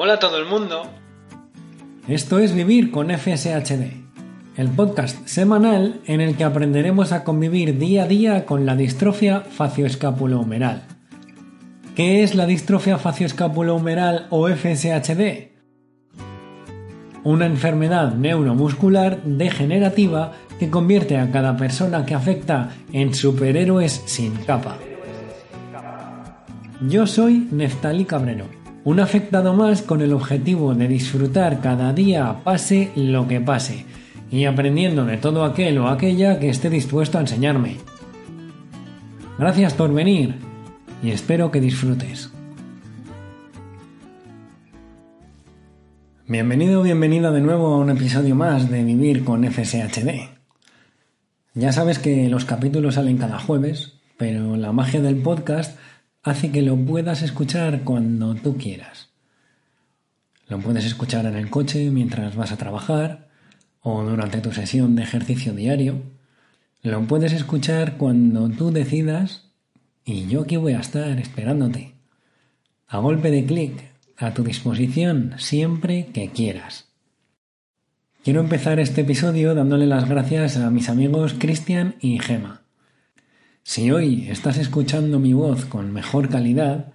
Hola a todo el mundo. Esto es Vivir con FSHD, el podcast semanal en el que aprenderemos a convivir día a día con la distrofia facioescapulohumeral. ¿Qué es la distrofia facioescapulohumeral o FSHD? Una enfermedad neuromuscular degenerativa que convierte a cada persona que afecta en superhéroes sin capa. Yo soy Neftali Cabrero un afectado más con el objetivo de disfrutar cada día pase lo que pase y aprendiendo de todo aquel o aquella que esté dispuesto a enseñarme. Gracias por venir y espero que disfrutes. Bienvenido o bienvenida de nuevo a un episodio más de Vivir con FSHD. Ya sabes que los capítulos salen cada jueves, pero la magia del podcast hace que lo puedas escuchar cuando tú quieras. Lo puedes escuchar en el coche mientras vas a trabajar o durante tu sesión de ejercicio diario. Lo puedes escuchar cuando tú decidas y yo aquí voy a estar esperándote. A golpe de clic, a tu disposición siempre que quieras. Quiero empezar este episodio dándole las gracias a mis amigos Cristian y Gema. Si hoy estás escuchando mi voz con mejor calidad,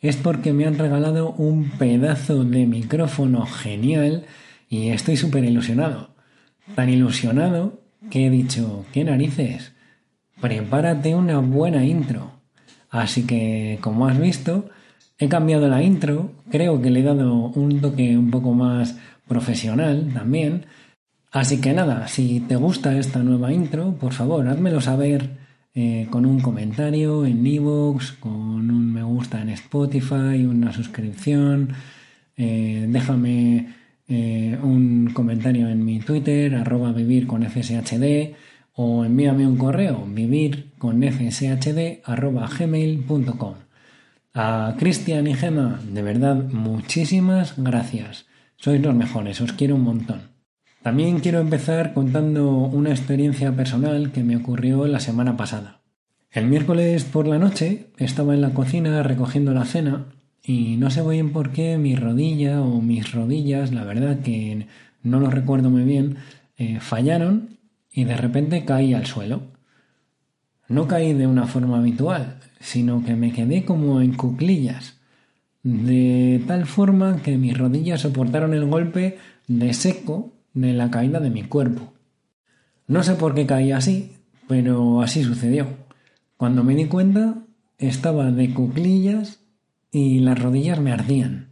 es porque me han regalado un pedazo de micrófono genial y estoy súper ilusionado. Tan ilusionado que he dicho, ¿qué narices? Prepárate una buena intro. Así que, como has visto, he cambiado la intro, creo que le he dado un toque un poco más profesional también. Así que nada, si te gusta esta nueva intro, por favor, házmelo saber eh, con un comentario en Evox, con un me gusta en Spotify, una suscripción. Eh, déjame eh, un comentario en mi Twitter, arroba vivir con FSHD, o envíame un correo, vivir con FSHD, arroba gmail.com. A Cristian y Gema, de verdad, muchísimas gracias. Sois los mejores, os quiero un montón. También quiero empezar contando una experiencia personal que me ocurrió la semana pasada. El miércoles por la noche estaba en la cocina recogiendo la cena y no sé bien por qué mi rodilla o mis rodillas, la verdad que no lo recuerdo muy bien, eh, fallaron y de repente caí al suelo. No caí de una forma habitual, sino que me quedé como en cuclillas, de tal forma que mis rodillas soportaron el golpe de seco de la caída de mi cuerpo. No sé por qué caí así, pero así sucedió. Cuando me di cuenta, estaba de cuclillas y las rodillas me ardían.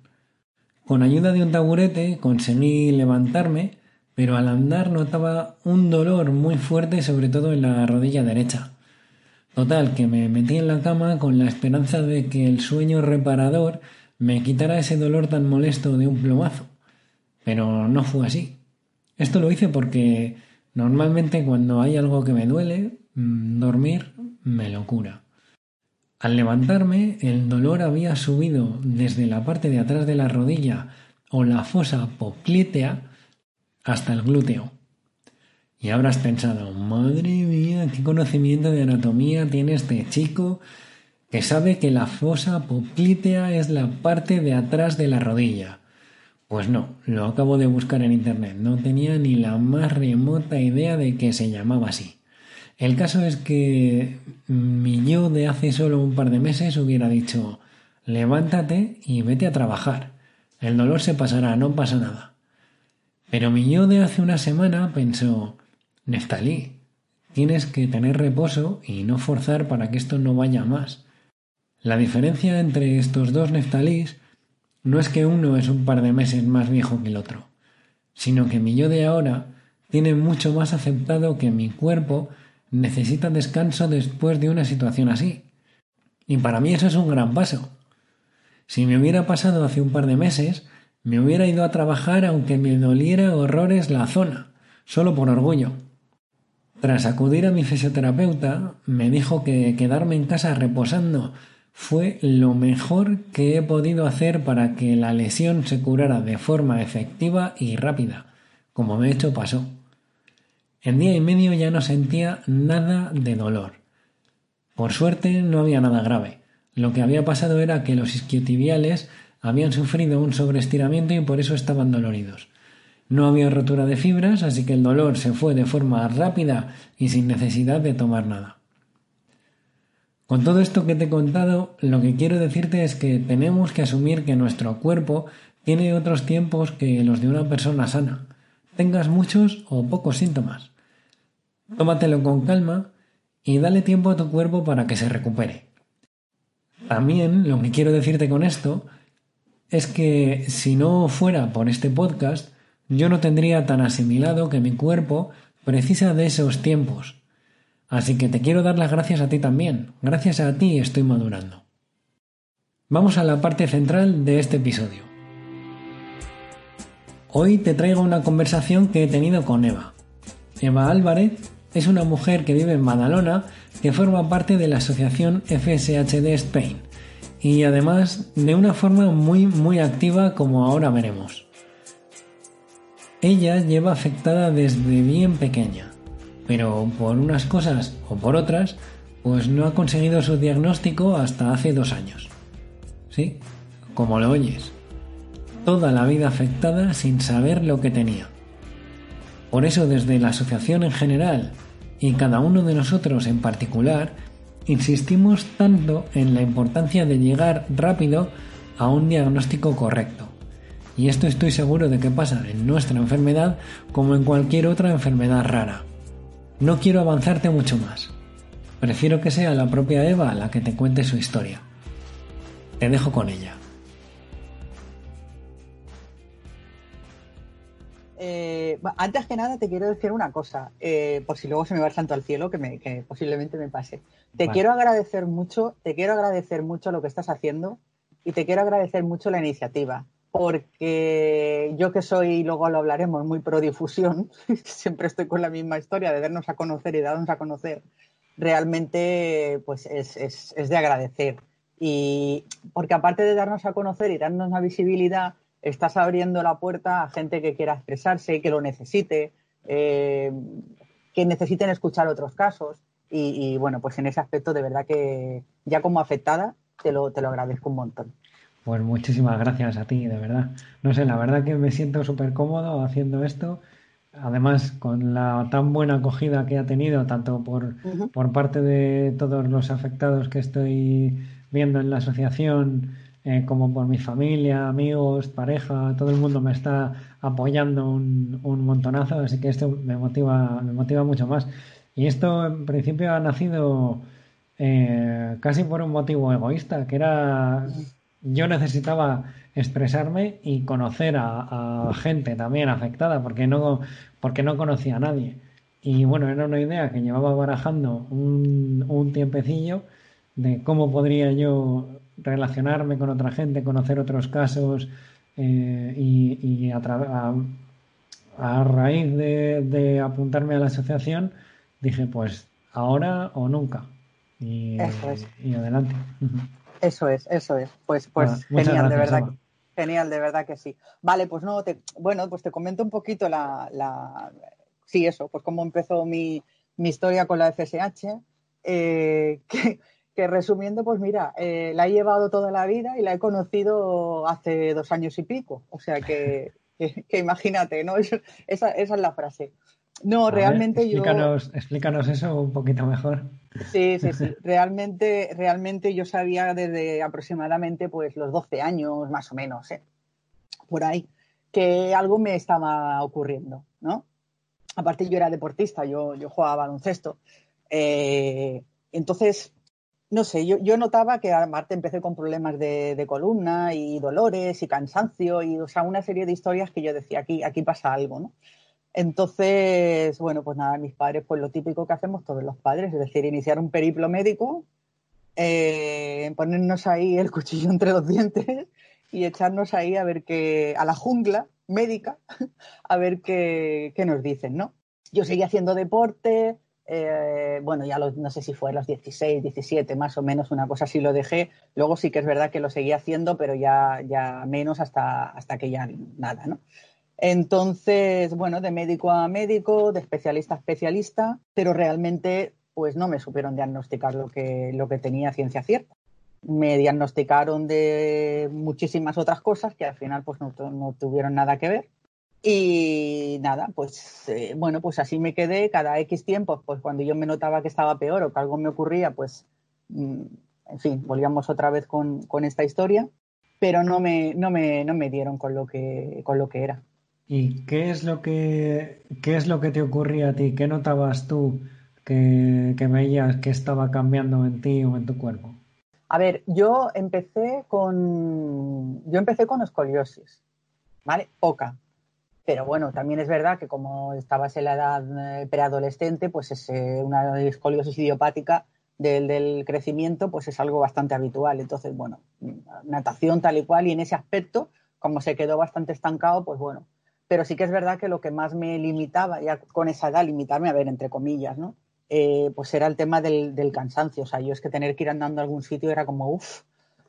Con ayuda de un taburete conseguí levantarme, pero al andar notaba un dolor muy fuerte, sobre todo en la rodilla derecha. Total, que me metí en la cama con la esperanza de que el sueño reparador me quitara ese dolor tan molesto de un plomazo. Pero no fue así. Esto lo hice porque normalmente cuando hay algo que me duele, mm, dormir me lo cura. Al levantarme, el dolor había subido desde la parte de atrás de la rodilla o la fosa poplítea hasta el glúteo. Y habrás pensado, madre mía, qué conocimiento de anatomía tiene este chico que sabe que la fosa poplítea es la parte de atrás de la rodilla. Pues no, lo acabo de buscar en internet, no tenía ni la más remota idea de que se llamaba así. El caso es que mi yo de hace solo un par de meses hubiera dicho levántate y vete a trabajar. El dolor se pasará, no pasa nada. Pero mi yo de hace una semana pensó Neftalí, tienes que tener reposo y no forzar para que esto no vaya más. La diferencia entre estos dos Neftalís no es que uno es un par de meses más viejo que el otro, sino que mi yo de ahora tiene mucho más aceptado que mi cuerpo necesita descanso después de una situación así. Y para mí eso es un gran paso. Si me hubiera pasado hace un par de meses, Me hubiera ido a trabajar aunque me doliera horrores la zona, solo por orgullo. Tras acudir a mi fisioterapeuta, me dijo que quedarme en casa reposando fue lo mejor que he podido hacer para que la lesión se curara de forma efectiva y rápida, como de hecho pasó. En día y medio ya no sentía nada de dolor. Por suerte no había nada grave. Lo que había pasado era que los isquiotibiales habían sufrido un sobreestiramiento y por eso estaban doloridos. No había rotura de fibras, así que el dolor se fue de forma rápida y sin necesidad de tomar nada. Con todo esto que te he contado, lo que quiero decirte es que tenemos que asumir que nuestro cuerpo tiene otros tiempos que los de una persona sana, tengas muchos o pocos síntomas. Tómatelo con calma y dale tiempo a tu cuerpo para que se recupere. También lo que quiero decirte con esto es que si no fuera por este podcast, yo no tendría tan asimilado que mi cuerpo precisa de esos tiempos Así que te quiero dar las gracias a ti también. Gracias a ti estoy madurando. Vamos a la parte central de este episodio. Hoy te traigo una conversación que he tenido con Eva. Eva Álvarez es una mujer que vive en Badalona que forma parte de la asociación FSHD Spain y además de una forma muy muy activa como ahora veremos. Ella lleva afectada desde bien pequeña pero por unas cosas o por otras, pues no ha conseguido su diagnóstico hasta hace dos años. Sí, como lo oyes. Toda la vida afectada sin saber lo que tenía. Por eso desde la asociación en general y cada uno de nosotros en particular, insistimos tanto en la importancia de llegar rápido a un diagnóstico correcto. Y esto estoy seguro de que pasa en nuestra enfermedad como en cualquier otra enfermedad rara. No quiero avanzarte mucho más. Prefiero que sea la propia Eva la que te cuente su historia. Te dejo con ella. Eh, antes que nada te quiero decir una cosa, eh, por si luego se me va el santo al cielo, que, posiblemente me pase. Te quiero agradecer mucho, te quiero agradecer mucho lo que estás haciendo y te quiero agradecer mucho la iniciativa porque yo que soy, luego lo hablaremos, muy pro difusión, siempre estoy con la misma historia de vernos a conocer y darnos a conocer, realmente pues es, es, de agradecer. Y porque aparte de darnos a conocer y darnos una visibilidad, estás abriendo la puerta a gente que quiera expresarse, que lo necesite, eh, que necesiten escuchar otros casos. Y, y, bueno, pues en ese aspecto de verdad que ya como afectada te lo, te lo agradezco un montón. Pues muchísimas gracias a ti, de verdad. No sé, la verdad que me siento súper cómodo haciendo esto. Además, con la tan buena acogida que ha tenido, tanto por, por parte de todos los afectados que estoy viendo en la asociación, eh, como por mi familia, amigos, pareja, todo el mundo me está apoyando un, un montonazo, así que esto me motiva, me motiva mucho más. Y esto en principio ha nacido eh, casi por un motivo egoísta, que era yo necesitaba expresarme y conocer a, gente también afectada porque no, porque no conocía a nadie. Y bueno, era una idea que llevaba barajando un, un tiempecillo de cómo podría yo relacionarme con otra gente, conocer otros casos eh, y, a, a, raíz de, de, apuntarme a la asociación dije pues ahora o nunca y, y adelante. Eso es, eso es. Pues, pues genial, de verdad. Genial, de verdad que sí. Vale, pues no, te, bueno, pues te comento un poquito la, la sí, eso, pues cómo empezó mi, mi historia con la FSH, eh, que, resumiendo, pues mira, eh, la he llevado toda la vida y la he conocido hace dos años y pico. O sea que, que, imagínate, ¿no? esa, esa es la frase. No, realmente explícanos, yo. Explícanos eso un poquito mejor. Sí, sí, sí. Realmente, realmente yo sabía desde aproximadamente pues los 12 años, más o menos, ¿eh? por ahí, que algo me estaba ocurriendo, ¿no? Aparte yo era deportista, yo, yo jugaba baloncesto. Eh, entonces, no sé, yo, yo, notaba que aparte empecé con problemas de, de, columna y dolores y cansancio y, o sea, una serie de historias que yo decía, aquí, aquí pasa algo, ¿no? Entonces, bueno, pues nada, mis padres, pues lo típico que hacemos todos los padres, es decir, iniciar un periplo médico, eh, ponernos ahí el cuchillo entre los dientes y echarnos ahí a ver qué, a la jungla médica, a ver qué, qué nos dicen, ¿no? Yo seguía haciendo deporte, eh, bueno, ya no sé si fue a los 16, 17, más o menos, una cosa así lo dejé. Luego sí que es verdad que lo seguía haciendo, pero ya, ya menos hasta, hasta que ya nada, ¿no? Entonces, bueno, de médico a médico, de especialista a especialista, pero realmente pues no me supieron diagnosticar lo que, lo que tenía ciencia cierta. Me diagnosticaron de muchísimas otras cosas que al final pues no, tuvieron nada que ver. Y nada, pues eh, bueno, pues así me quedé cada X tiempo, pues cuando yo me notaba que estaba peor o que algo me ocurría, pues mm, en fin, volvíamos otra vez con, con esta historia, pero no me, no me, no me dieron con lo que, con lo que era. ¿Y qué es lo que qué es lo que te ocurría a ti? ¿Qué notabas tú que, que veías que estaba cambiando en ti o en tu cuerpo? A ver, yo empecé con yo empecé con escoliosis, ¿vale? Poca. Pero bueno, también es verdad que como estabas en la edad eh, preadolescente, pues es eh, una escoliosis idiopática del, del, crecimiento, pues es algo bastante habitual. Entonces, bueno, natación tal y cual, y en ese aspecto, como se quedó bastante estancado, pues bueno. Pero sí que es verdad que lo que más me limitaba, ya con esa edad, limitarme, a ver, entre comillas, ¿no? Eh, pues era el tema del, del, cansancio. O sea, yo es que tener que ir andando a algún sitio era como, uff,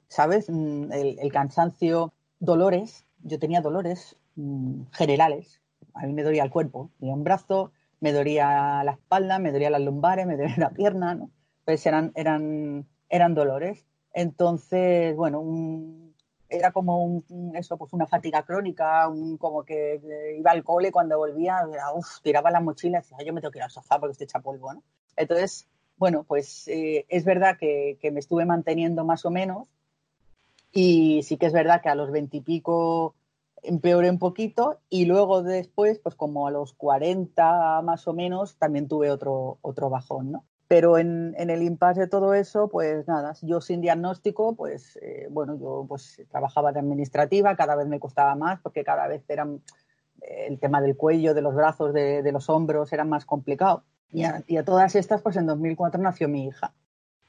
¿sabes? Mm, el, el cansancio, dolores. Yo tenía dolores Mm, generales. A mí me dolía el cuerpo, me dolía un brazo, me dolía la espalda, me dolía las lumbares, me dolía la pierna, ¿no? Pues eran, eran, eran dolores. Entonces, bueno, un, era como un, eso, pues una fatiga crónica, un, como que iba al cole cuando volvía, uf, tiraba la mochila y decía, yo me tengo que ir al sofá porque estoy hecha polvo, ¿no? Entonces, bueno, pues eh, es verdad que, que, me estuve manteniendo más o menos y sí que es verdad que a los veintipico empeoré un poquito y luego después, pues como a los 40 más o menos, también tuve otro, otro bajón, ¿no? Pero en, en el impasse de todo eso, pues nada, yo sin diagnóstico, pues eh, bueno, yo pues trabajaba de administrativa, cada vez me costaba más porque cada vez era eh, el tema del cuello, de los brazos, de, de los hombros, era más complicado. Y a, todas estas, pues en 2004 nació mi hija.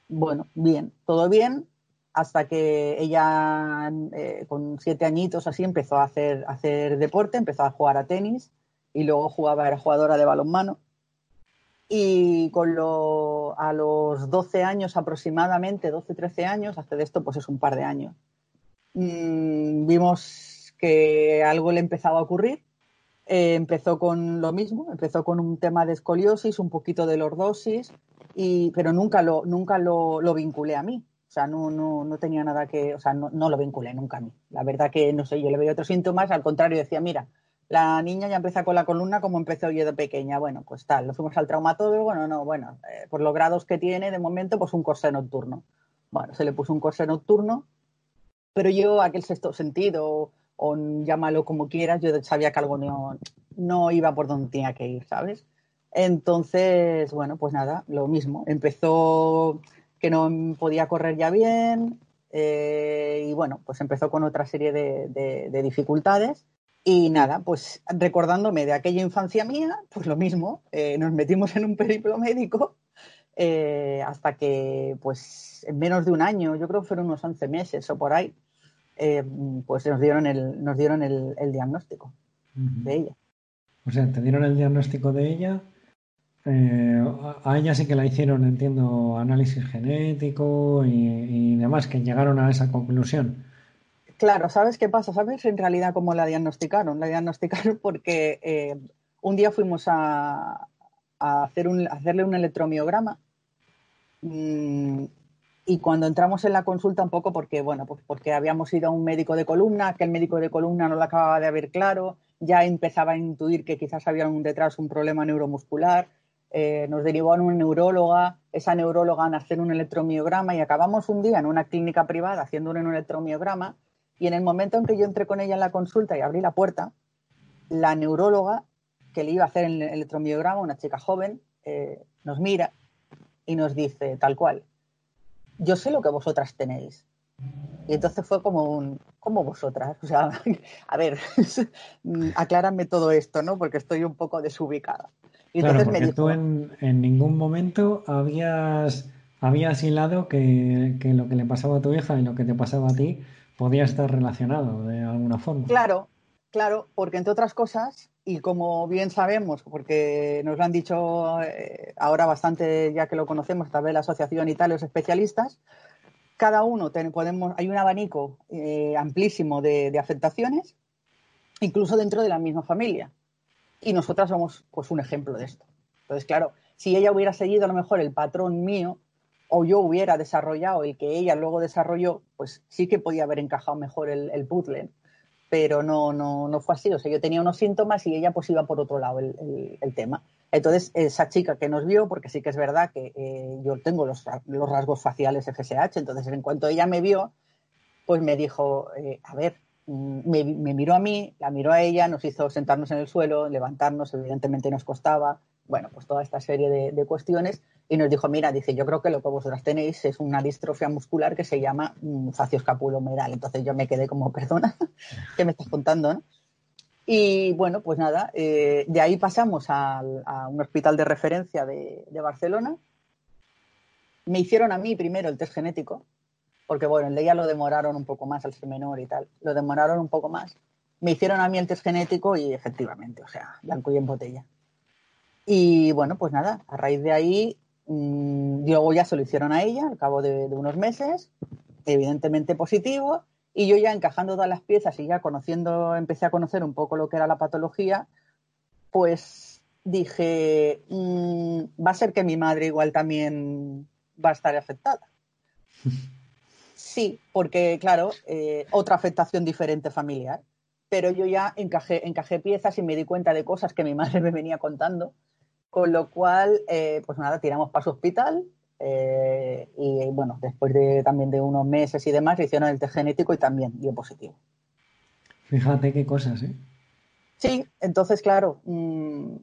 Bueno, bien, todo bien, hasta que ella eh, con siete añitos así empezó a hacer, hacer deporte, empezó a jugar a tenis y luego jugaba, era jugadora de balonmano. Y con lo, a los 12 años aproximadamente, 12, 13 años, hace de esto pues es un par de años, mmm, vimos que algo le empezaba a ocurrir. Eh, empezó con lo mismo, empezó con un tema de escoliosis, un poquito de lordosis, y, pero nunca, lo, nunca lo, lo vinculé a mí. O sea, no, no, no tenía nada que, o sea, no, no, lo vinculé nunca a mí. La verdad que, no sé, yo le veía otros síntomas, al contrario, decía, mira, la niña ya empieza con la columna como empezó yo de pequeña. Bueno, pues tal, lo fuimos al traumatólogo, bueno, no, bueno, eh, por los grados que tiene, de momento, pues un corsé nocturno. Bueno, se le puso un corsé nocturno, pero yo, aquel sexto sentido, o llámalo como quieras, yo sabía que algo no, no iba por donde tenía que ir, ¿sabes? Entonces, bueno, pues nada, lo mismo. Empezó que no podía correr ya bien eh, y bueno, pues empezó con otra serie de, de, de, dificultades. Y nada, pues recordándome de aquella infancia mía, pues lo mismo, eh, nos metimos en un periplo médico eh, hasta que, pues en menos de un año, yo creo que fueron unos 11 meses o por ahí, eh, pues nos dieron el, nos dieron el, el diagnóstico uh -huh. de ella. O sea, te dieron el diagnóstico de ella a ella sí que la hicieron, entiendo, análisis genético y, y, demás, que llegaron a esa conclusión. Claro, ¿sabes qué pasa? ¿Sabes en realidad cómo la diagnosticaron? La diagnosticaron porque eh, un día fuimos a, hacerle un electromiograma mmm, y cuando entramos en la consulta un poco porque, bueno, pues porque habíamos ido a un médico de columna, que el médico de columna no lo acababa de ver claro, ya empezaba a intuir que quizás había un, detrás un problema neuromuscular, eh, nos derivó a una neuróloga, esa neuróloga a hacer un electromiograma y acabamos un día en una clínica privada haciendo un electromiograma y en el momento en que yo entré con ella en la consulta y abrí la puerta, la neuróloga que le iba a hacer el electromiograma, una chica joven, eh, nos mira y nos dice tal cual, yo sé lo que vosotras tenéis. Y entonces fue como un, ¿cómo vosotras? O sea, a ver, aclárame todo esto, ¿no? Porque estoy un poco desubicada. Y claro, porque me dijo, tú en, en, ningún momento habías, habías hilado que, que, lo que le pasaba a tu hija y lo que te pasaba a ti, podía estar relacionado de alguna forma. Claro, claro, porque entre otras cosas, y como bien sabemos, porque nos lo han dicho eh, ahora bastante, ya que lo conocemos, tal vez la asociación y tal, los especialistas, cada uno podemos, hay un abanico eh, amplísimo de, de, afectaciones, incluso dentro de la misma familia. Y nosotras somos pues un ejemplo de esto. Entonces, claro, si ella hubiera seguido a lo mejor el patrón mío, o yo hubiera desarrollado el que ella luego desarrolló, pues sí que podía haber encajado mejor el, el puzzle. Pero no, no, no fue así. O sea, yo tenía unos síntomas y ella pues iba por otro lado el, el, tema. Entonces, esa chica que nos vio, porque sí que es verdad que eh, yo tengo los, los, rasgos faciales FSH, entonces en cuanto ella me vio, pues me dijo, eh, a ver, mm, me, me, miró a mí, la miró a ella, nos hizo sentarnos en el suelo, levantarnos, evidentemente nos costaba, bueno, pues toda esta serie de, de, cuestiones y nos dijo, mira, dice, yo creo que lo que vosotras tenéis es una distrofia muscular que se llama um, facioscapulomeral. Entonces yo me quedé como, perdona, ¿qué me estás contando? No? Y bueno, pues nada, eh, de ahí pasamos a, a, un hospital de referencia de, de, Barcelona. Me hicieron a mí primero el test genético, porque bueno, de ella lo demoraron un poco más al ser menor y tal, lo demoraron un poco más. Me hicieron a mí el test genético y efectivamente, o sea, blanco y en botella. Y bueno, pues nada, a raíz de ahí, mmm, luego ya se lo hicieron a ella al cabo de, unos meses, evidentemente positivo, y yo ya encajando todas las piezas y ya conociendo, empecé a conocer un poco lo que era la patología, pues dije, mmm, va a ser que mi madre igual también va a estar afectada. Sí, porque claro, eh, otra afectación diferente familiar. Pero yo ya encajé, encajé piezas y me di cuenta de cosas que mi madre me venía contando con lo cual, eh, pues nada, tiramos para su hospital eh, y bueno, después de también de unos meses y demás, hicieron el test genético y también dio positivo. Fíjate qué cosas, ¿eh? Sí, entonces, claro, mmm,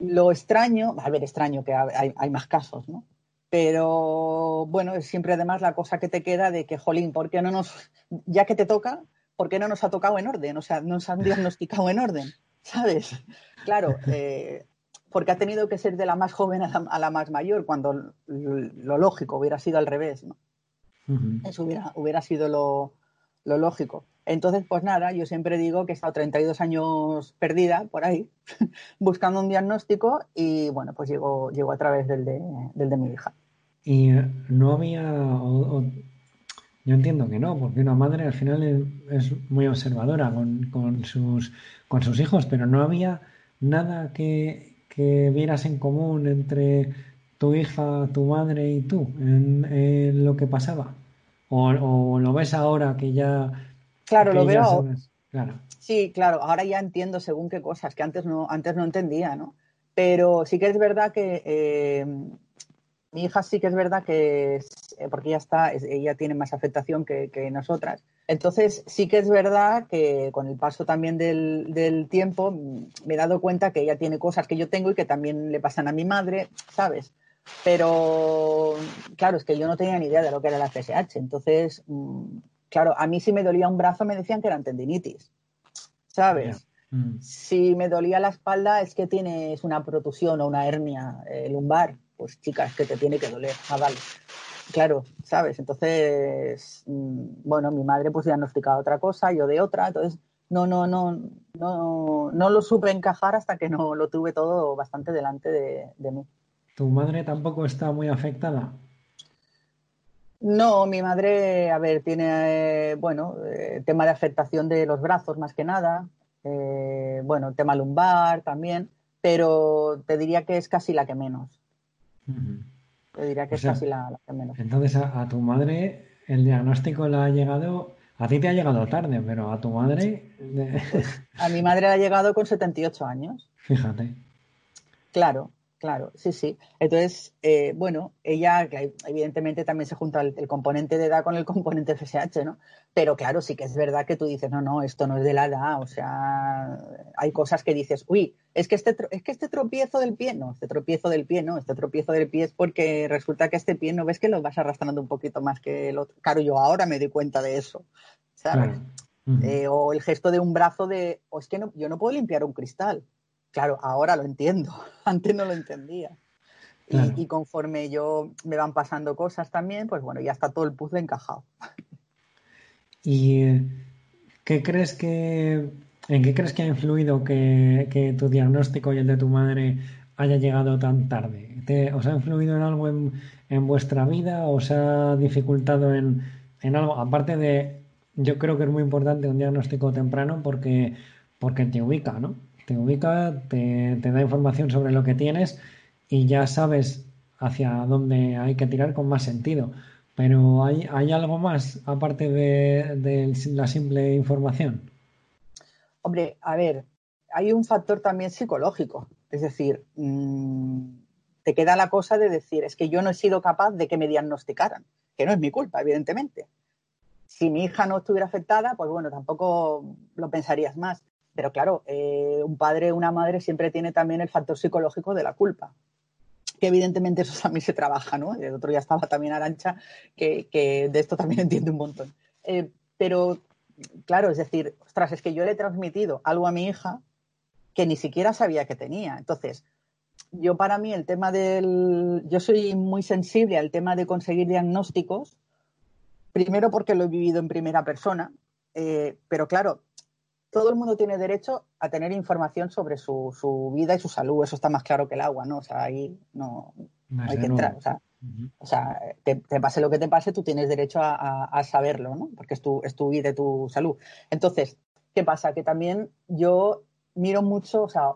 lo extraño, a ver, extraño que hay, hay, más casos, ¿no? Pero bueno, es siempre además la cosa que te queda de que, jolín, ¿por qué no nos, ya que te toca, ¿por qué no nos ha tocado en orden? O sea, no nos han diagnosticado en orden, ¿sabes? Claro, eh, porque ha tenido que ser de la más joven a la, a la más mayor, cuando lo lógico hubiera sido al revés, ¿no? Uh -huh. Eso hubiera, hubiera sido lo, lo, lógico. Entonces, pues nada, yo siempre digo que he estado 32 años perdida por ahí, buscando un diagnóstico y bueno, pues llegó, llegó a través del de, del de mi hija. Y no había, o, o, yo entiendo que no, porque una madre al final es, es muy observadora con, con, sus, con sus hijos, pero no había nada que, que vieras en común entre tu hija, tu madre y tú en, en lo que pasaba? O, ¿O, lo ves ahora que ya... Claro, que lo veo. Claro. Sí, claro, ahora ya entiendo según qué cosas, que antes no, antes no entendía, ¿no? Pero sí que es verdad que eh, mi hija sí que es verdad que, porque ella está, ella tiene más afectación que, que, nosotras. Entonces sí que es verdad que con el paso también del, del, tiempo me he dado cuenta que ella tiene cosas que yo tengo y que también le pasan a mi madre, ¿sabes? Pero claro, es que yo no tenía ni idea de lo que era la FSH. Entonces, mm, claro, a mí si me dolía un brazo me decían que eran tendinitis, ¿sabes? Yeah. Mm. Si me dolía la espalda es que tienes una protusión o una hernia eh, lumbar pues chicas, que te tiene que doler. Ah, vale. Claro, ¿sabes? Entonces, mmm, bueno, mi madre pues diagnosticaba otra cosa, yo de otra, entonces no, no, no, no, no lo supe encajar hasta que no lo tuve todo bastante delante de, de mí. ¿Tu madre tampoco está muy afectada? No, mi madre, a ver, tiene, eh, bueno, eh, tema de afectación de los brazos más que nada, eh, bueno, tema lumbar también, pero te diría que es casi la que menos. Uh -huh. Te diría que o sea, es casi la, la, que menos. Entonces, a, a, tu madre el diagnóstico le ha llegado. A ti te ha llegado tarde, pero a tu madre. a mi madre le ha llegado con 78 años. Fíjate. Claro, claro, sí, sí. Entonces, eh, bueno, ella, evidentemente también se junta el, el, componente de edad con el componente FSH, ¿no? Pero claro, sí que es verdad que tú dices, no, no, esto no es de la edad, o sea, hay cosas que dices, uy, es que este, es que este tropiezo del pie, no, este tropiezo del pie, no, este tropiezo del pie es porque resulta que este pie no ves que lo vas arrastrando un poquito más que el otro. Claro, yo ahora me doy cuenta de eso, ¿sabes? Claro. Uh -huh. eh, o el gesto de un brazo de, o es que no, yo no puedo limpiar un cristal. Claro, ahora lo entiendo, antes no lo entendía. Claro. Y, conforme yo me van pasando cosas también, pues bueno, ya está todo el puzzle encajado. ¿Y qué crees que, en qué crees que ha influido que, tu diagnóstico y el de tu madre haya llegado tan tarde? ¿Os ha influido en algo en, vuestra vida? ¿Os ha dificultado en, en algo? Aparte de, yo creo que es muy importante un diagnóstico temprano porque, porque te ubica, ¿no? Te ubica, te, da información sobre lo que tienes y ya sabes hacia dónde hay que tirar con más sentido. Pero ¿hay, hay algo más aparte de, la simple información? Hombre, a ver, hay un factor también psicológico. Es decir, mm, te queda la cosa de decir, es que yo no he sido capaz de que me diagnosticaran, que no es mi culpa, evidentemente. Si mi hija no estuviera afectada, pues bueno, tampoco lo pensarías más. Pero claro, eh, un padre una madre siempre tiene también el factor psicológico de la culpa que evidentemente eso también se trabaja, ¿no? El otro ya estaba también Arancha, que, que de esto también entiende un montón. Eh, pero, claro, es decir, ostras, es que yo le he transmitido algo a mi hija que ni siquiera sabía que tenía. Entonces, yo para mí el tema del... Yo soy muy sensible al tema de conseguir diagnósticos, primero porque lo he vivido en primera persona, eh, pero claro, todo el mundo tiene derecho a tener información sobre su, vida y su salud. Eso está más claro que el agua, ¿no? O sea, ahí no, hay que entrar. O sea, te, pase lo que te pase, tú tienes derecho a, saberlo, ¿no? Porque es tu, es tu vida y tu salud. Entonces, ¿qué pasa? Que también yo miro mucho, o sea,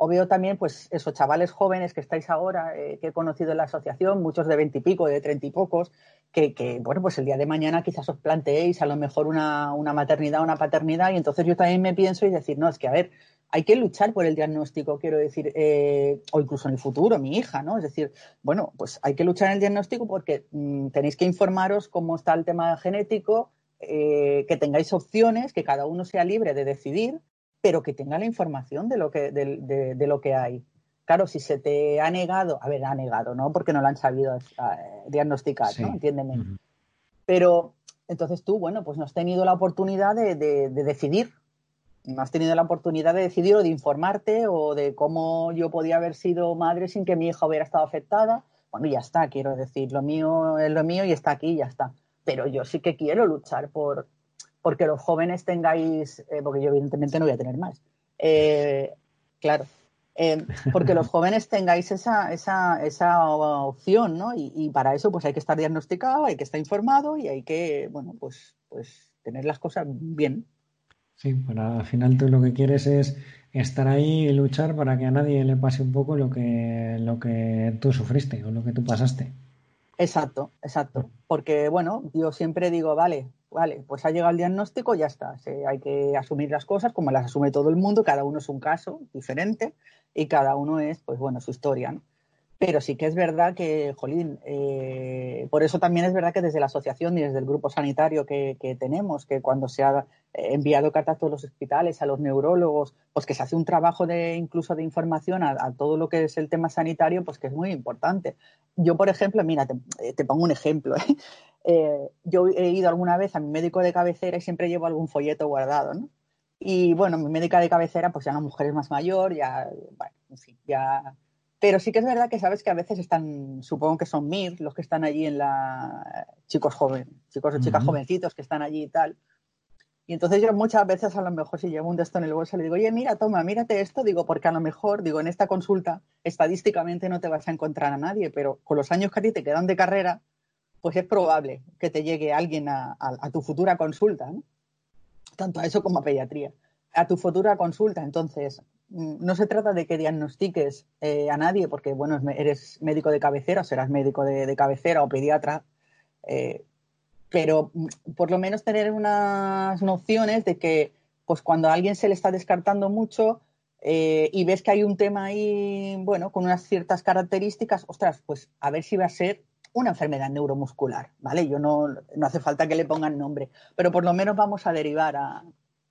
o veo también, pues, esos chavales jóvenes que estáis ahora, eh, que he conocido en la asociación, muchos de veintipico, de treinta y pocos, que, bueno, pues el día de mañana quizás os planteéis a lo mejor una, una maternidad, una paternidad, y entonces yo también me pienso y decir, no, es que a ver, hay que luchar por el diagnóstico, quiero decir, eh, o incluso en el futuro, mi hija, ¿no? Es decir, bueno, pues hay que luchar en el diagnóstico porque mm, tenéis que informaros cómo está el tema genético, eh, que tengáis opciones, que cada uno sea libre de decidir pero que tenga la información de lo que, de, lo que hay. Claro, si se te ha negado, a ver, ha negado, ¿no? Porque no lo han sabido eh, diagnosticar, ¿no? Entiéndeme. Pero entonces tú, bueno, pues no has tenido la oportunidad de, decidir. No has tenido la oportunidad de decidir o de informarte o de cómo yo podía haber sido madre sin que mi hija hubiera estado afectada. Bueno, ya está, quiero decir, lo mío es lo mío y está aquí, ya está. Pero yo sí que quiero luchar por, porque los jóvenes tengáis, eh, porque yo evidentemente no voy a tener más, eh, claro, eh, porque los jóvenes tengáis esa, esa, esa opción, ¿no? Y, para eso pues hay que estar diagnosticado, hay que estar informado y hay que, bueno, pues, pues tener las cosas bien. Sí, para al final tú lo que quieres es estar ahí y luchar para que a nadie le pase un poco lo que, lo que tú sufriste o lo que tú pasaste. Exacto, exacto. Porque, bueno, yo siempre digo, vale, vale, pues ha llegado el diagnóstico, ya está. hay que asumir las cosas como las asume todo el mundo, cada uno es un caso diferente y cada uno es, pues bueno, su historia. ¿no? Pero sí que es verdad que, jolín, eh, por eso también es verdad que desde la asociación y desde el grupo sanitario que, tenemos, que cuando se ha enviado cartas a todos los hospitales, a los neurólogos, pues que se hace un trabajo de incluso de información a, todo lo que es el tema sanitario, pues que es muy importante. Yo, por ejemplo, mira, te, eh, pongo un ejemplo. ¿eh? yo he ido alguna vez a mi médico de cabecera y siempre llevo algún folleto guardado, ¿no? Y bueno, mi médica de cabecera, pues ya una mujer más mayor, ya pero sí que es verdad que sabes que a veces están, supongo que son MIR, los que están allí en la. chicos jóvenes, chicos o chicas jovencitos que están allí y tal. Y entonces yo muchas veces a lo mejor si llevo un esto en el bolso le digo, oye, mira, toma, mírate esto, digo, porque a lo mejor, digo, en esta consulta estadísticamente no te vas a encontrar a nadie, pero con los años que a ti te quedan de carrera, pues es probable que te llegue alguien a, a tu futura consulta, ¿no? Tanto a eso como a pediatría. A tu futura consulta, entonces, no se trata de que diagnostiques eh, a nadie, porque bueno, eres médico de cabecera, serás médico de, cabecera o pediatra, eh, pero mm, por lo menos tener unas nociones de que pues cuando a alguien se le está descartando mucho eh, y ves que hay un tema ahí, bueno, con unas ciertas características, ostras, pues a ver si va a ser una enfermedad neuromuscular, ¿vale? Yo no, no hace falta que le pongan nombre, pero por lo menos vamos a derivar a,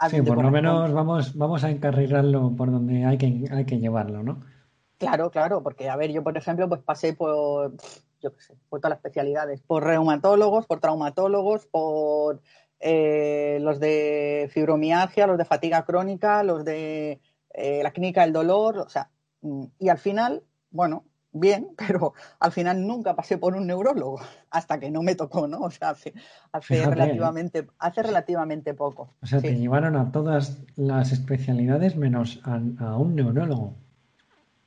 Sí, por lo menos vamos, vamos a encarrilarlo por donde hay que, hay que llevarlo, ¿no? Claro, claro, porque a ver, yo por ejemplo, pues pasé por, yo qué sé, por todas las especialidades, por reumatólogos, por traumatólogos, por eh, los de fibromialgia, los de fatiga crónica, los de eh, la clínica del dolor, o sea, mm, y al final, bueno, bien, pero al final nunca pasé por un neurólogo hasta que no me tocó, ¿no? O sea, hace, hace relativamente, hace relativamente poco. O sea, te llevaron a todas las especialidades menos a, un neurólogo.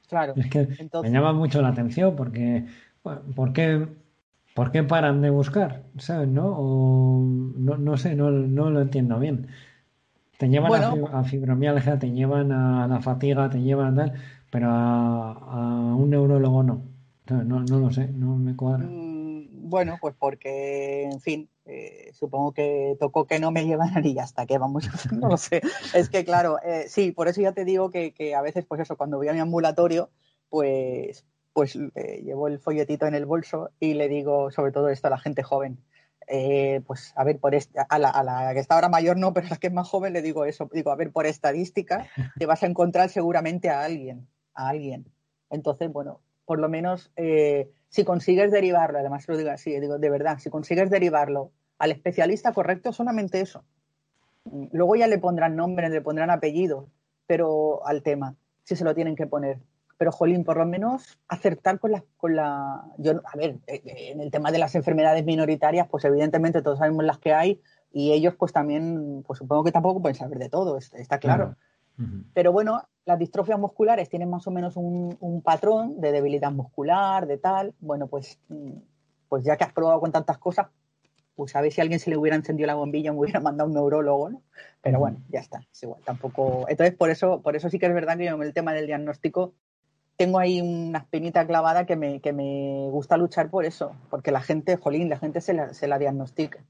Claro. Es que me llama mucho la atención porque, ¿por qué, ¿por qué paran de buscar? ¿Sabes? ¿No? O, no, no sé, no, no lo entiendo bien. Te llevan a, fibromialgia, te llevan a la fatiga, te llevan a tal, pero a, un neurólogo no. no. No lo sé, no me cuadra. Mm, bueno, pues porque, en fin, eh, supongo que tocó que no me llevaran y ya hasta que vamos a no lo sé. Es que, claro, eh, sí, por eso ya te digo que, a veces, pues eso, cuando voy a mi ambulatorio, pues, pues eh, llevo el folletito en el bolso y le digo sobre todo esto a la gente joven. Eh, pues a ver, por esta, a, la, que está ahora mayor no, pero a la que es más joven le digo eso, digo, a ver, por estadística te vas a encontrar seguramente a alguien, a alguien. Entonces, bueno, por lo menos eh, si consigues derivarlo, además lo digo así, digo, de verdad, si consigues derivarlo al especialista correcto, solamente eso. Luego ya le pondrán nombre, le pondrán apellido, pero al tema, si se lo tienen que poner pero jolín, por lo menos acertar con la, con la, yo, a ver, eh, eh, en el tema de las enfermedades minoritarias, pues evidentemente todos sabemos las que hay y ellos pues también, pues supongo que tampoco pueden saber de todo, está claro. Pero bueno, las distrofias musculares tienen más o menos un, patrón de debilidad muscular, de tal, bueno, pues, mm, pues ya que has probado con tantas cosas, pues a ver si a alguien se le hubiera encendido la bombilla, me hubiera mandado un neurólogo, ¿no? Pero bueno, ya está, es igual, tampoco. Entonces, por eso, por eso sí que es verdad que yo en el tema del diagnóstico tengo ahí una espinita clavada que me, que me gusta luchar por eso, porque la gente, jolín, la gente se la, se la diagnostica.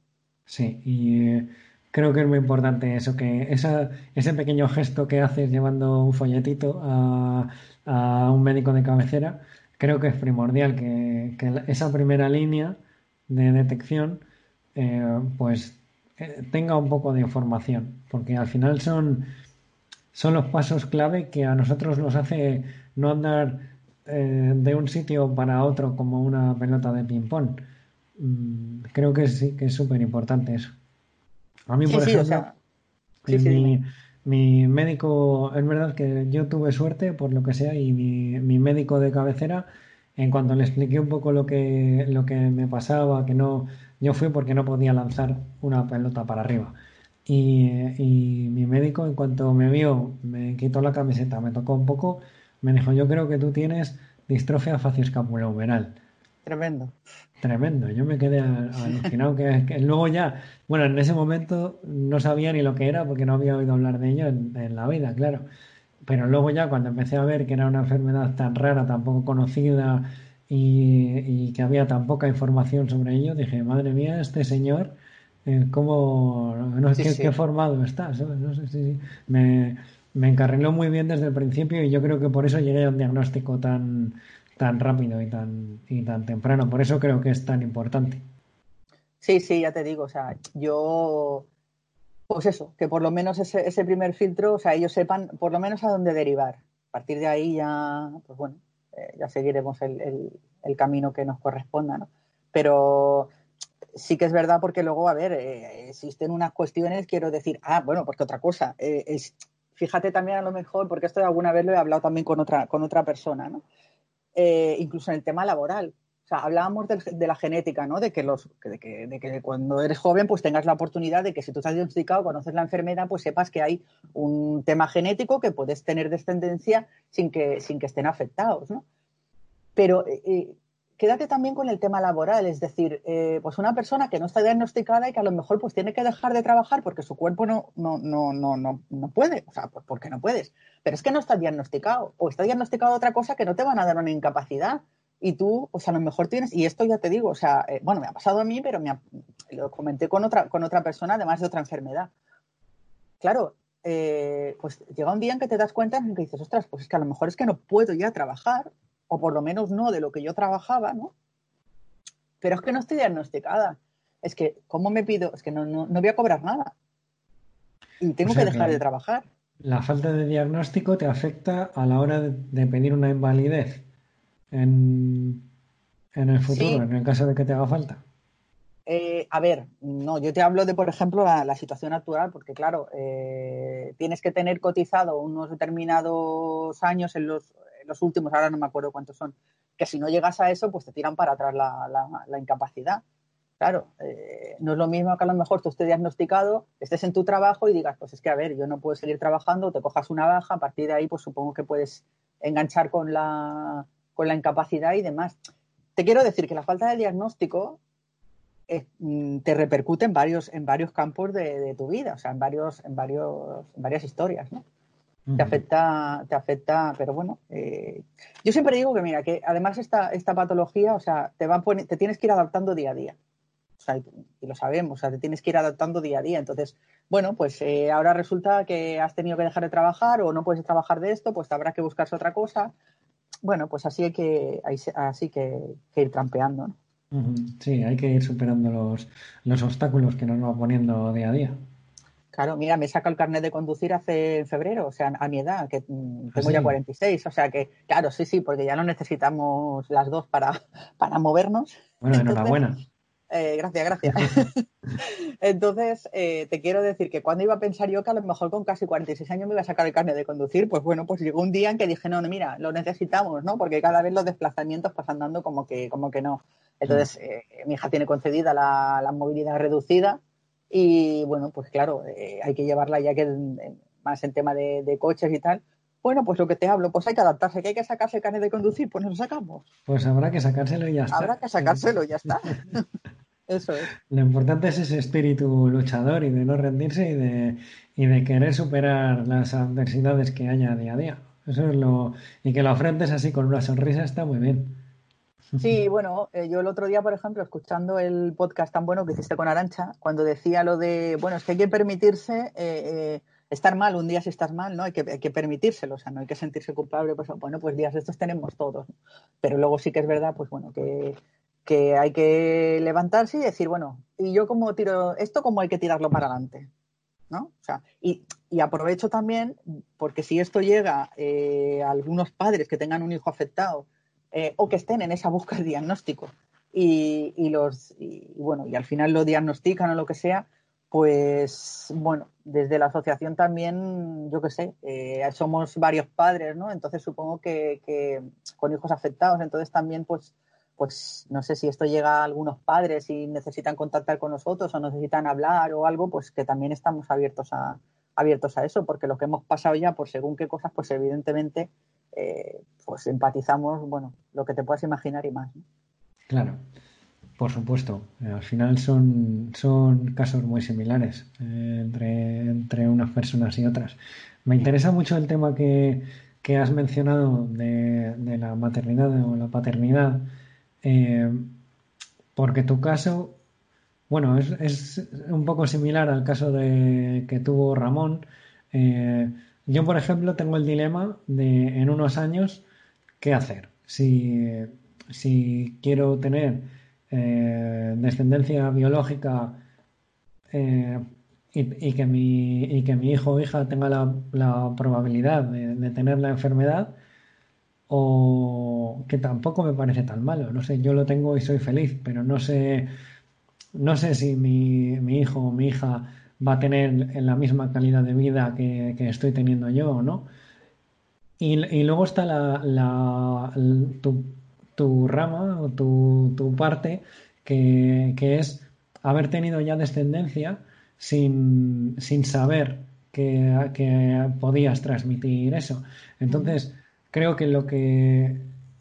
Sí, y eh, creo que es muy importante eso, que esa, ese pequeño gesto que haces llevando un folletito a, un médico de cabecera, creo que es primordial que, que esa primera línea de detección eh, pues eh, tenga un poco de información, porque al final son, son los pasos clave que a nosotros nos hace no andar eh, de un sitio para otro como una pelota de ping-pong. Mm, creo que sí, que es súper importante eso. A mí, por ejemplo, mi, médico, es verdad que yo tuve suerte, por lo que sea, y mi, médico de cabecera, en cuanto le expliqué un poco lo que, lo que me pasaba, que no, yo fui porque no podía lanzar una pelota para arriba. Y, y mi médico, en cuanto me vio, me quitó la camiseta, me tocó un poco me dijo, yo creo que tú tienes distrofia facioscapulohumeral. Tremendo. Tremendo. Yo me quedé alucinado que, luego ya, bueno, en ese momento no sabía ni lo que era porque no había oído hablar de ello en, la vida, claro. Pero luego ya cuando empecé a ver que era una enfermedad tan rara, tan poco conocida y, que había tan poca información sobre ello, dije, madre mía, este señor, eh, ¿cómo, no sé qué, formado está? No sé si me, me encarriló muy bien desde el principio y yo creo que por eso llegué a un diagnóstico tan, tan rápido y tan, y tan temprano. Por eso creo que es tan importante. Sí, sí, ya te digo. O sea, yo, pues eso, que por lo menos ese, ese primer filtro, o sea, ellos sepan por lo menos a dónde derivar. A partir de ahí ya, pues bueno, eh, ya seguiremos el, el, camino que nos corresponda, ¿no? Pero sí que es verdad porque luego, a ver, eh, existen unas cuestiones, quiero decir, ah, bueno, porque otra cosa, eh, es, fíjate también a lo mejor, porque esto alguna vez lo he hablado también con otra, con otra persona, ¿no? Eh, incluso en el tema laboral. O sea, hablábamos de, la genética, ¿no? De que, los, de que, cuando eres joven, pues tengas la oportunidad de que si tú estás diagnosticado, conoces la enfermedad, pues sepas que hay un tema genético que puedes tener descendencia sin que, sin que estén afectados, ¿no? Pero eh, eh, quédate también con el tema laboral, es decir, eh, pues una persona que no está diagnosticada y que a lo mejor pues tiene que dejar de trabajar porque su cuerpo no, no, no, no, no, no puede, o sea, pues porque no puedes, pero es que no está diagnosticado o está diagnosticado otra cosa que no te van a dar una incapacidad y tú, o sea, a lo mejor tienes, y esto ya te digo, o sea, eh, bueno, me ha pasado a mí, pero me lo comenté con otra, con otra persona, además de otra enfermedad. Claro, eh, pues llega un día en que te das cuenta en que dices, ostras, pues es que a lo mejor es que no puedo ya trabajar o por lo menos no de lo que yo trabajaba, ¿no? Pero es que no estoy diagnosticada. Es que, ¿cómo me pido? Es que no, no, voy a cobrar nada. Y tengo que dejar de trabajar. La falta de diagnóstico te afecta a la hora de, pedir una invalidez en, el futuro, en el caso de que te haga falta. Eh, a ver, no, yo te hablo de, por ejemplo, la, situación actual, porque claro, eh, tienes que tener cotizado unos determinados años en los, los últimos, ahora no me acuerdo cuántos son, que si no llegas a eso, pues te tiran para atrás la, incapacidad. Claro, eh, no es lo mismo que a lo mejor tú estés diagnosticado, estés en tu trabajo y digas, pues es que a ver, yo no puedo seguir trabajando, te cojas una baja, a partir de ahí, pues supongo que puedes enganchar con la, con la incapacidad y demás. Te quiero decir que la falta de diagnóstico mm, te repercute en varios, en varios campos de, tu vida, o sea, en varios, en varios, en varias historias, ¿no? Te afecta, te afecta, pero bueno, eh, yo siempre digo que mira, que además esta, esta patología, o sea, te va te tienes que ir adaptando día a día. O sea, y, lo sabemos, o sea, te tienes que ir adaptando día a día. Entonces, bueno, pues eh, ahora resulta que has tenido que dejar de trabajar o no puedes trabajar de esto, pues habrá que buscarse otra cosa. Bueno, pues así hay que, así que, ir trampeando, ¿no? Sí, hay que ir superando los, los obstáculos que nos va poniendo día a día. Claro, mira, me saca el carnet de conducir hace en febrero, o sea, a mi edad, que mm, tengo ¿Ah, ya 46, o sea que, claro, sí, sí, porque ya no necesitamos las dos para, para movernos. Bueno, enhorabuena. Eh, gracias, gracias. Entonces, eh, te quiero decir que cuando iba a pensar yo que a lo mejor con casi 46 años me iba a sacar el carnet de conducir, pues bueno, pues llegó un día en que dije, no, no mira, lo necesitamos, ¿no? Porque cada vez los desplazamientos pasan dando como que, como que no. Entonces, eh, mi hija tiene concedida la, la movilidad reducida y bueno, pues claro, eh, hay que llevarla ya que más en tema de, coches y tal. Bueno, pues lo que te hablo, pues hay que adaptarse, que hay que sacarse el carnet de conducir, pues nos lo sacamos. Pues habrá que sacárselo y ya está. Habrá que sacárselo y ya está. Eso es. Lo importante es ese espíritu luchador y de no rendirse y de, y de querer superar las adversidades que haya día a día. Eso es lo. Y que lo afrentes así con una sonrisa está muy bien. Sí, bueno, eh, yo el otro día, por ejemplo, escuchando el podcast tan bueno que hiciste con Arancha, cuando decía lo de, bueno, es que hay que permitirse eh, eh, estar mal un día si estás mal, ¿no? Hay que, hay permitírselo, o sea, no hay que sentirse culpable, pues bueno, pues días estos tenemos todos, pero luego sí que es verdad, pues bueno, que, que hay que levantarse y decir, bueno, y yo como tiro esto, como hay que tirarlo para adelante, ¿no? O sea, y, y aprovecho también, porque si esto llega a algunos padres que tengan un hijo afectado, eh, o que estén en esa búsqueda de diagnóstico. Y, los y, bueno y al final lo diagnostican o lo que sea pues bueno desde la asociación también yo qué sé eh, somos varios padres no entonces supongo que, con hijos afectados entonces también pues pues no sé si esto llega a algunos padres y necesitan contactar con nosotros o necesitan hablar o algo pues que también estamos abiertos a abiertos a eso porque lo que hemos pasado ya por según qué cosas pues evidentemente eh, pues empatizamos, bueno, lo que te puedas imaginar y más. Claro, por supuesto. Al final son, son casos muy similares eh, entre, unas personas y otras. Me interesa mucho el tema que, has mencionado de, la maternidad o la paternidad, eh, porque tu caso, bueno, es, es, un poco similar al caso de que tuvo Ramón. Yo, por ejemplo, tengo el dilema de en unos años qué hacer. Si, quiero tener eh, descendencia biológica eh, y, que mi, que mi hijo o hija tenga la, probabilidad de, tener la enfermedad, o que tampoco me parece tan malo. No sé, yo lo tengo y soy feliz, pero no sé, no sé si mi, mi hijo o mi hija va a tener la misma calidad de vida que, estoy teniendo yo, ¿no? Y, luego está la, tu, rama o tu, parte que, es haber tenido ya descendencia sin, saber que, que, podías transmitir eso. Entonces, creo que lo que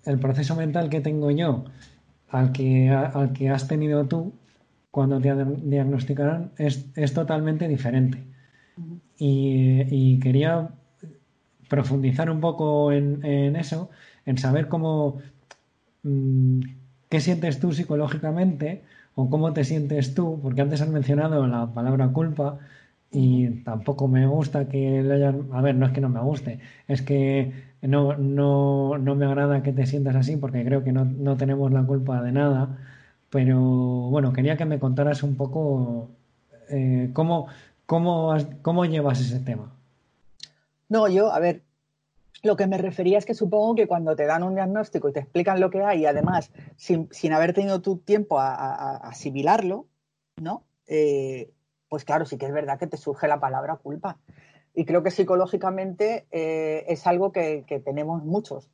el proceso mental que tengo yo al que, al que has tenido tú cuando te diagnosticaron es, es totalmente diferente. y, quería profundizar un poco en, eso, en saber cómo, mm, qué sientes tú psicológicamente o cómo te sientes tú, porque antes has mencionado la palabra culpa y tampoco me gusta que le hayan, a ver, no es que no me guste, es que no, no, no me agrada que te sientas así porque creo que no, no tenemos la culpa de nada pero bueno, quería que me contaras un poco eh, cómo, cómo, cómo llevas ese tema. No, yo, a ver, lo que me refería es que supongo que cuando te dan un diagnóstico y te explican lo que hay y además sin, haber tenido tu tiempo a, asimilarlo, ¿no? Eh, pues claro, sí que es verdad que te surge la palabra culpa. Y creo que psicológicamente eh, es algo que, tenemos muchos.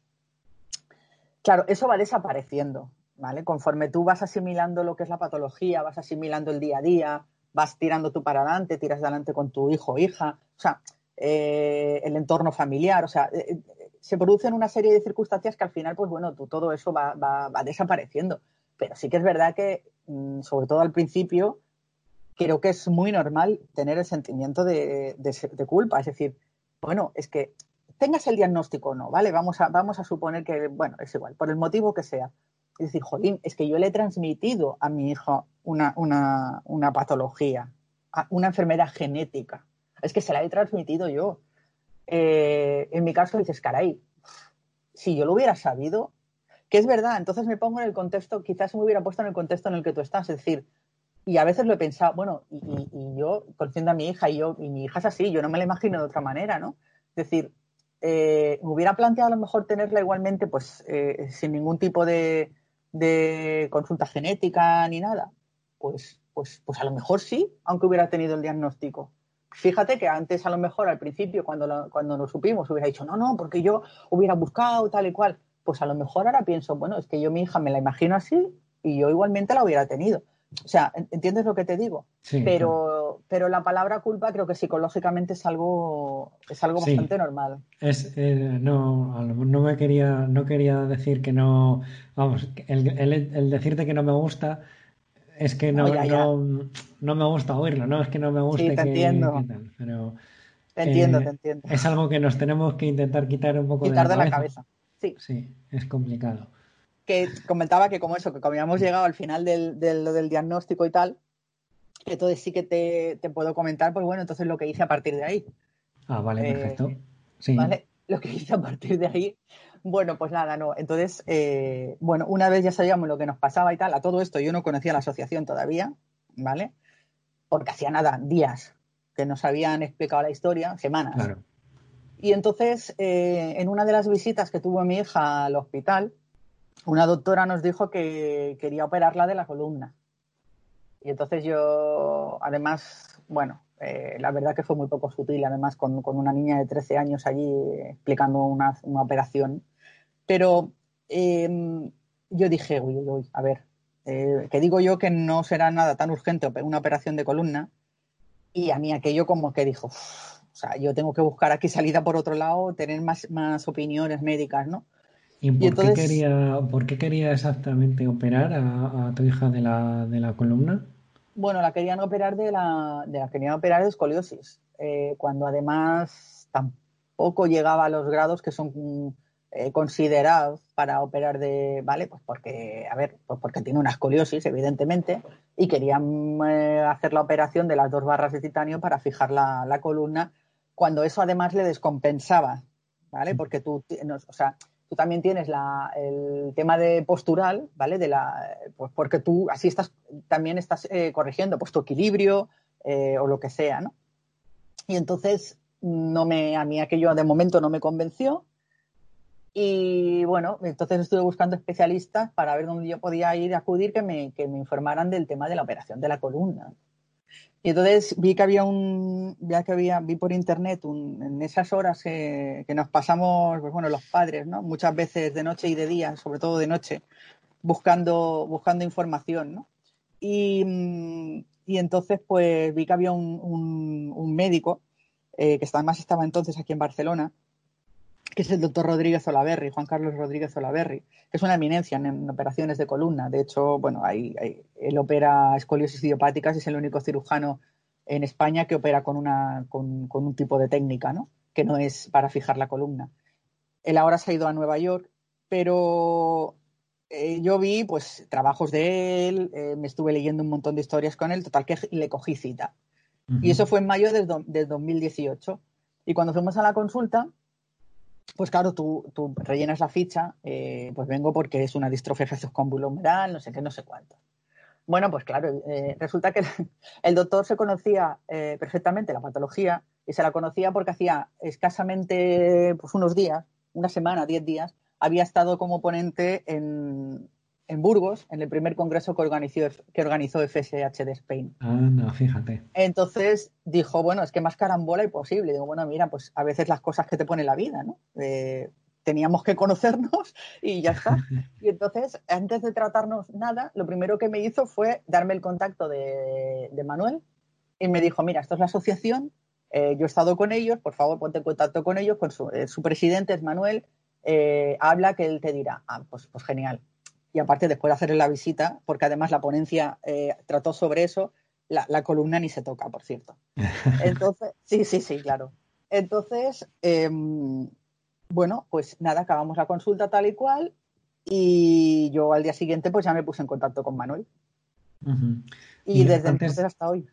claro, eso va desapareciendo, ¿vale? Conforme tú vas asimilando lo que es la patología, vas asimilando el día a día, vas tirando tú para adelante, tiras adelante con tu hijo o hija, o sea, eh, el entorno familiar, o sea, eh, eh, se producen una serie de circunstancias que al final, pues bueno, tú, todo eso va, desapareciendo. Pero sí que es verdad que, mm, sobre todo al principio, creo que es muy normal tener el sentimiento de, culpa. Es decir, bueno, es que tengas el diagnóstico o no, ¿vale? Vamos a, vamos a suponer que, bueno, es igual, por el motivo que sea. Es decir, jolín, es que yo le he transmitido a mi hijo una, una patología, una enfermedad genética es que se la he transmitido yo. Eh, en mi caso dices, caray, si yo lo hubiera sabido, que es verdad, entonces me pongo en el contexto, quizás me hubiera puesto en el contexto en el que tú estás, es decir, y a veces lo he pensado, bueno, y, yo conociendo a mi hija y yo, y mi hija es así, yo no me la imagino de otra manera, ¿no? Es decir, eh, me hubiera planteado a lo mejor tenerla igualmente, pues eh, sin ningún tipo de, de, consulta genética ni nada. Pues, pues, pues a lo mejor sí, aunque hubiera tenido el diagnóstico. Fíjate que antes, a lo mejor, al principio, cuando lo, cuando lo supimos, hubiera dicho, no, no, porque yo hubiera buscado tal y cual. Pues a lo mejor ahora pienso, bueno, es que yo mi hija me la imagino así y yo igualmente la hubiera tenido. O sea, ¿entiendes lo que te digo? Sí, pero, pero la palabra culpa creo que psicológicamente es algo, es algo bastante normal. Es, eh, no, no me quería, no quería decir que no, vamos, el, el decirte que no me gusta es que no, no, me gusta oírlo, ¿no? Es que no me gusta. Sí, te entiendo. pero, te entiendo, te entiendo. Es algo que nos tenemos que intentar quitar un poco quitar de la, cabeza. Sí. Sí, es complicado. Que comentaba que como eso, que como habíamos llegado al final del, del, diagnóstico y tal, entonces sí que te, te, puedo comentar, pues bueno, entonces lo que hice a partir de ahí. Ah, vale, eh, perfecto. Sí. ¿vale? Lo que hice a partir de ahí bueno, pues nada, no. Entonces, eh, bueno, una vez ya sabíamos lo que nos pasaba y tal, a todo esto yo no conocía la asociación todavía, ¿vale? Porque hacía nada, días que nos habían explicado la historia, semanas. Claro. Y entonces, eh, en una de las visitas que tuvo mi hija al hospital, una doctora nos dijo que quería operarla de la columna. Y entonces yo, además, bueno, eh, la verdad que fue muy poco sutil, además, con, una niña de 13 años allí explicando una, operación. Pero em, yo dije, uy, uy, a ver, eh, que digo yo que no será nada tan urgente una operación de columna. Y a mí aquello como que dijo, o sea, yo tengo que buscar aquí salida por otro lado, tener más, más opiniones médicas, ¿no? ¿Y por, qué, quería, por qué quería exactamente operar a, tu hija de la, de la, columna? Bueno, la querían operar de la, de la querían operar de escoliosis, eh, cuando además tampoco llegaba a los grados que son eh, considerado para operar de, ¿vale? Pues porque, a ver, pues porque tiene una escoliosis, evidentemente, y querían eh, hacer la operación de las dos barras de titanio para fijar la, columna, cuando eso además le descompensaba, ¿vale? Porque tú, o sea, tú también tienes la, el tema de postural, ¿vale? De la, pues porque tú así estás, también estás eh, corrigiendo pues tu equilibrio o lo que sea, ¿no? Y entonces, no me, a mí aquello de momento no me convenció, y bueno, entonces estuve buscando especialistas para ver dónde yo podía ir a acudir que me, que me informaran del tema de la operación de la columna. Y entonces vi que había un, ya que había, vi por internet en esas horas que, nos pasamos, pues bueno, los padres, ¿no? Muchas veces de noche y de día, sobre todo de noche, buscando, buscando información, ¿no? Y, y entonces pues vi que había un, un, médico, eh, que además estaba entonces aquí en Barcelona, que es el doctor Rodríguez Olaverri, Juan Carlos Rodríguez Olaverri, que es una eminencia en, operaciones de columna. De hecho, bueno, él opera escoliosis idiopáticas y es el único cirujano en España que opera con, una, con, un tipo de técnica, ¿no? Que no es para fijar la columna. Él ahora se ha ido a Nueva York, pero eh, yo vi pues trabajos de él, eh, me estuve leyendo un montón de historias con él, total que le cogí cita. Y eso fue en mayo del, del 2018. Y cuando fuimos a la consulta, pues claro, tú, rellenas la ficha, eh, pues vengo porque es una distrofia humeral, no sé qué, no sé cuánto. Bueno, pues claro, eh, resulta que el doctor se conocía eh, perfectamente la patología y se la conocía porque hacía escasamente pues, unos días, una semana, diez días, había estado como ponente en, en Burgos, en el primer congreso que organizó, que organizó FSH de Spain. Ah, no, fíjate. Entonces dijo, bueno, es que más carambola imposible. Digo, bueno, mira, pues a veces las cosas que te pone la vida, ¿no? teníamos que conocernos y ya está. Y entonces, antes de tratarnos nada, lo primero que me hizo fue darme el contacto de, Manuel y me dijo, mira, esto es la asociación, eh, yo he estado con ellos, por favor, ponte en contacto con ellos, con su, eh, presidente es Manuel, eh, habla que él te dirá, ah, pues, pues genial. Y aparte, después de hacerle la visita, porque además la ponencia trató sobre eso, la, la, columna ni se toca, por cierto. Entonces, sí, sí, sí, claro. Entonces, em, bueno, pues nada, acabamos la consulta tal y cual y yo al día siguiente pues ya me puse en contacto con Manuel. y, desde entonces hasta hoy.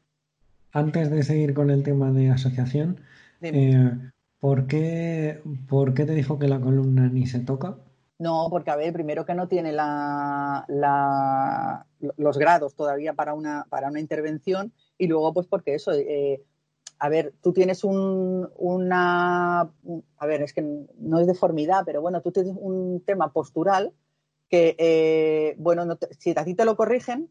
Antes de seguir con el tema de asociación, eh, ¿por, qué, ¿por qué te dijo que la columna ni se toca? No, porque a ver, primero que no tiene la, la, los grados todavía para una, para una intervención y luego pues porque eso, eh, a ver, tú tienes un, una, a ver, es que no es deformidad, pero bueno, tú tienes un tema postural que, eh, bueno, si a ti te lo corrigen,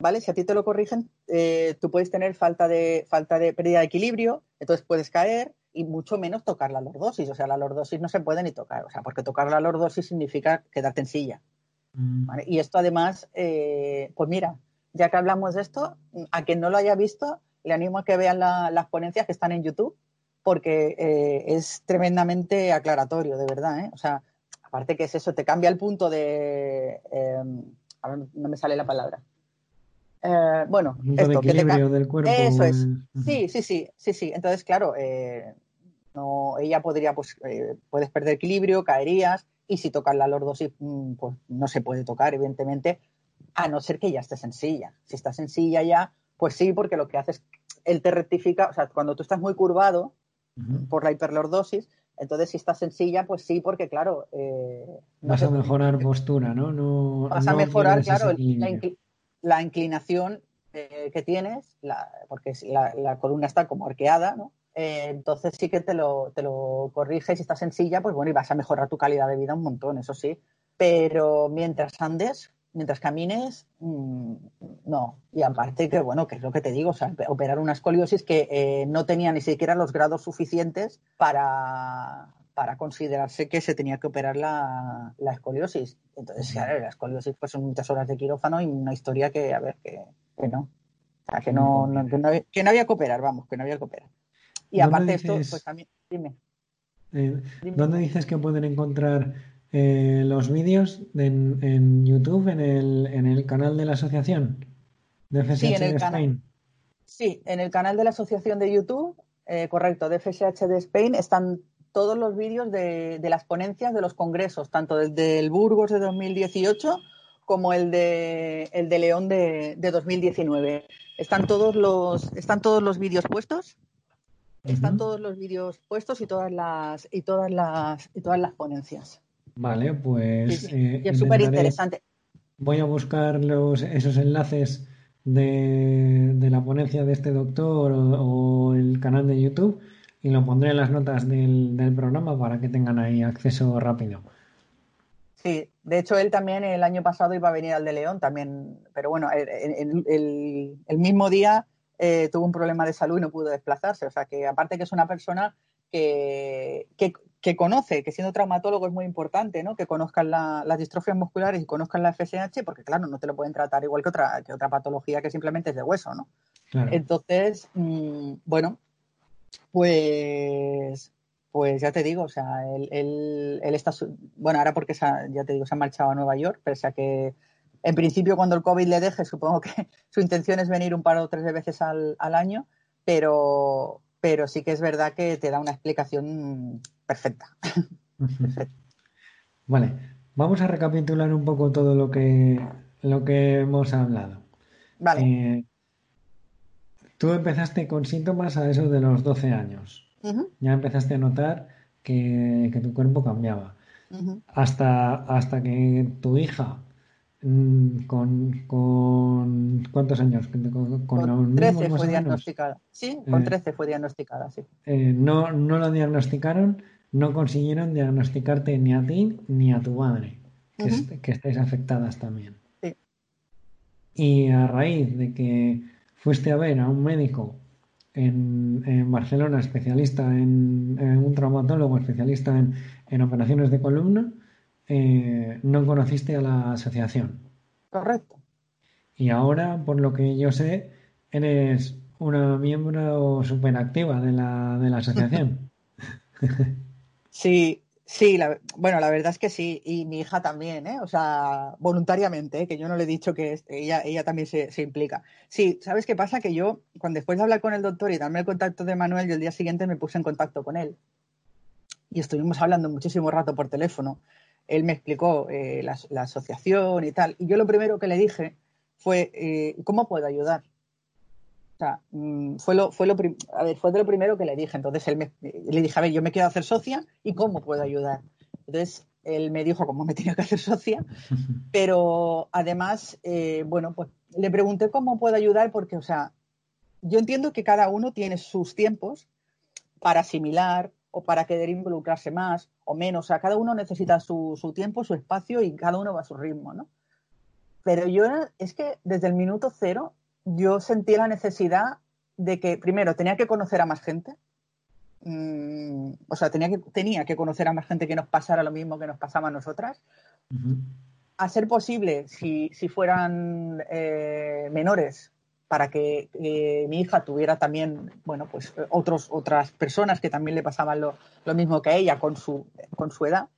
¿vale? Si a ti te lo corrigen, eh, tú puedes tener falta de, falta de pérdida de equilibrio, entonces puedes caer y mucho menos tocar la lordosis. O sea, la lordosis no se puede ni tocar, o sea, porque tocar la lordosis significa quedarte en silla. Mm. Y esto además, eh, pues mira, ya que hablamos de esto, a quien no lo haya visto, le animo a que vean las ponencias que están en YouTube porque eh, es tremendamente aclaratorio, de verdad. ¿eh? O sea, aparte que es eso, te cambia el punto de... Em, a ver, no me sale la palabra. Eh, bueno, esto, que te del cuerpo. Eso es. Sí, sí, sí, sí, sí. Entonces, claro, no, ella podría, pues, puedes perder equilibrio, caerías, y si tocas la lordosis, mm, pues no se puede tocar, evidentemente, a no ser que ya estés en silla. Si estás en silla ya, pues sí, porque lo que hace es, él te rectifica, o sea, cuando tú estás muy curvado por la hiperlordosis, entonces si estás sencilla, pues sí, porque claro... Eh, vas a mejorar postura, ¿no? no vas a mejorar, claro, la, inclinación eh, que tienes, porque la, columna está como arqueada, ¿no? Eh, entonces sí que te lo, te lo corriges si estás sencilla, pues bueno, y vas a mejorar tu calidad de vida un montón, eso sí. Pero mientras andes, mientras camines, mm, no. Y aparte que, bueno, que es lo que te digo, o sea, operar una escoliosis que eh, no tenía ni siquiera los grados suficientes para, para considerarse que se tenía que operar la, escoliosis. Entonces, claro, la escoliosis pues son muchas horas de quirófano y una historia que, a ver, que, no. O sea, que no, que no, había, que operar, vamos, que no había que operar. Y aparte esto, pues también, dime. Eh, ¿Dónde dices que pueden encontrar eh, los vídeos en, YouTube, en el, en el canal de la asociación de FSH sí, en el de Spain. Sí, en el canal de la asociación de YouTube, eh, correcto, de FSH de Spain, están todos los vídeos de, las ponencias de los congresos, tanto el del Burgos de 2018 como el de, el de León de, 2019. Están todos los, están todos los vídeos puestos. Están todos los vídeos puestos y todas las y todas las y todas las ponencias. Vale, pues. Eh, es súper interesante. Voy a buscar los, esos enlaces de, la ponencia de este doctor o, el canal de YouTube y lo pondré en las notas del, programa para que tengan ahí acceso rápido. Sí, de hecho él también el año pasado iba a venir al de León también, pero bueno, el, mismo día eh, tuvo un problema de salud y no pudo desplazarse. O sea que aparte que es una persona que, que, que conoce, que siendo traumatólogo es muy importante, ¿no? Que conozcan las distrofias musculares y conozcan la FSH, porque claro, no te lo pueden tratar igual que otra, que otra patología que simplemente es de hueso, ¿no? Entonces, mm, bueno, pues, pues ya te digo, o sea, él, él, está, bueno, ahora porque ya te digo, se ha marchado a Nueva York, pese a que en principio cuando el COVID le deje, supongo que su intención es venir un par o tres veces al, al año, pero, pero sí que es verdad que te da una explicación perfecta. Vale, vamos a recapitular un poco todo lo que, lo que hemos hablado. Vale. Eh, tú empezaste con síntomas a eso de los 12 años. Ya empezaste a notar que, tu cuerpo cambiaba. hasta, hasta que tu hija con, con ¿cuántos años? Con, con, 13 fue diagnosticada. Sí, con 13 eh, fue diagnosticada, sí. Eh, no, no lo diagnosticaron, no consiguieron diagnosticarte ni a ti ni a tu madre, que, que estáis afectadas también. Sí. Y a raíz de que fuiste a ver a un médico en, Barcelona, especialista en, un traumatólogo, especialista en, operaciones de columna, eh, no conociste a la asociación. Correcto. Y ahora, por lo que yo sé, eres una miembro súper activa de la, de la asociación. sí, Sí, bueno, la verdad es que sí, y mi hija también, ¿eh? O sea, voluntariamente, ¿eh? que yo no le he dicho que ella, ella también se, implica. Sí, ¿sabes qué pasa? Que yo, cuando después de hablar con el doctor y darme el contacto de Manuel, yo el día siguiente me puse en contacto con él. Y estuvimos hablando muchísimo rato por teléfono. Él me explicó eh, la, asociación y tal. Y yo lo primero que le dije fue, eh, ¿cómo puedo ayudar? O sea, mm, fue lo, fue lo, a ver, fue de lo primero que le dije. Entonces él me, le dije, a ver, yo me quiero hacer socia y cómo puedo ayudar. Entonces él me dijo cómo me tenía que hacer socia, pero además, eh, bueno, pues le pregunté cómo puedo ayudar porque, o sea, yo entiendo que cada uno tiene sus tiempos para asimilar o para querer involucrarse más o menos. O sea, cada uno necesita su, su tiempo, su espacio y cada uno va a su ritmo, ¿no? Pero yo es que desde el minuto cero yo sentí la necesidad de que, primero, tenía que conocer a más gente. Mm, o sea, tenía que, tenía que conocer a más gente que nos pasara lo mismo que nos pasaba a nosotras. A ser posible, si, fueran eh, menores, para que mi hija tuviera también, bueno, pues otros, otras personas que también le pasaban lo, mismo que a ella con su, con su edad,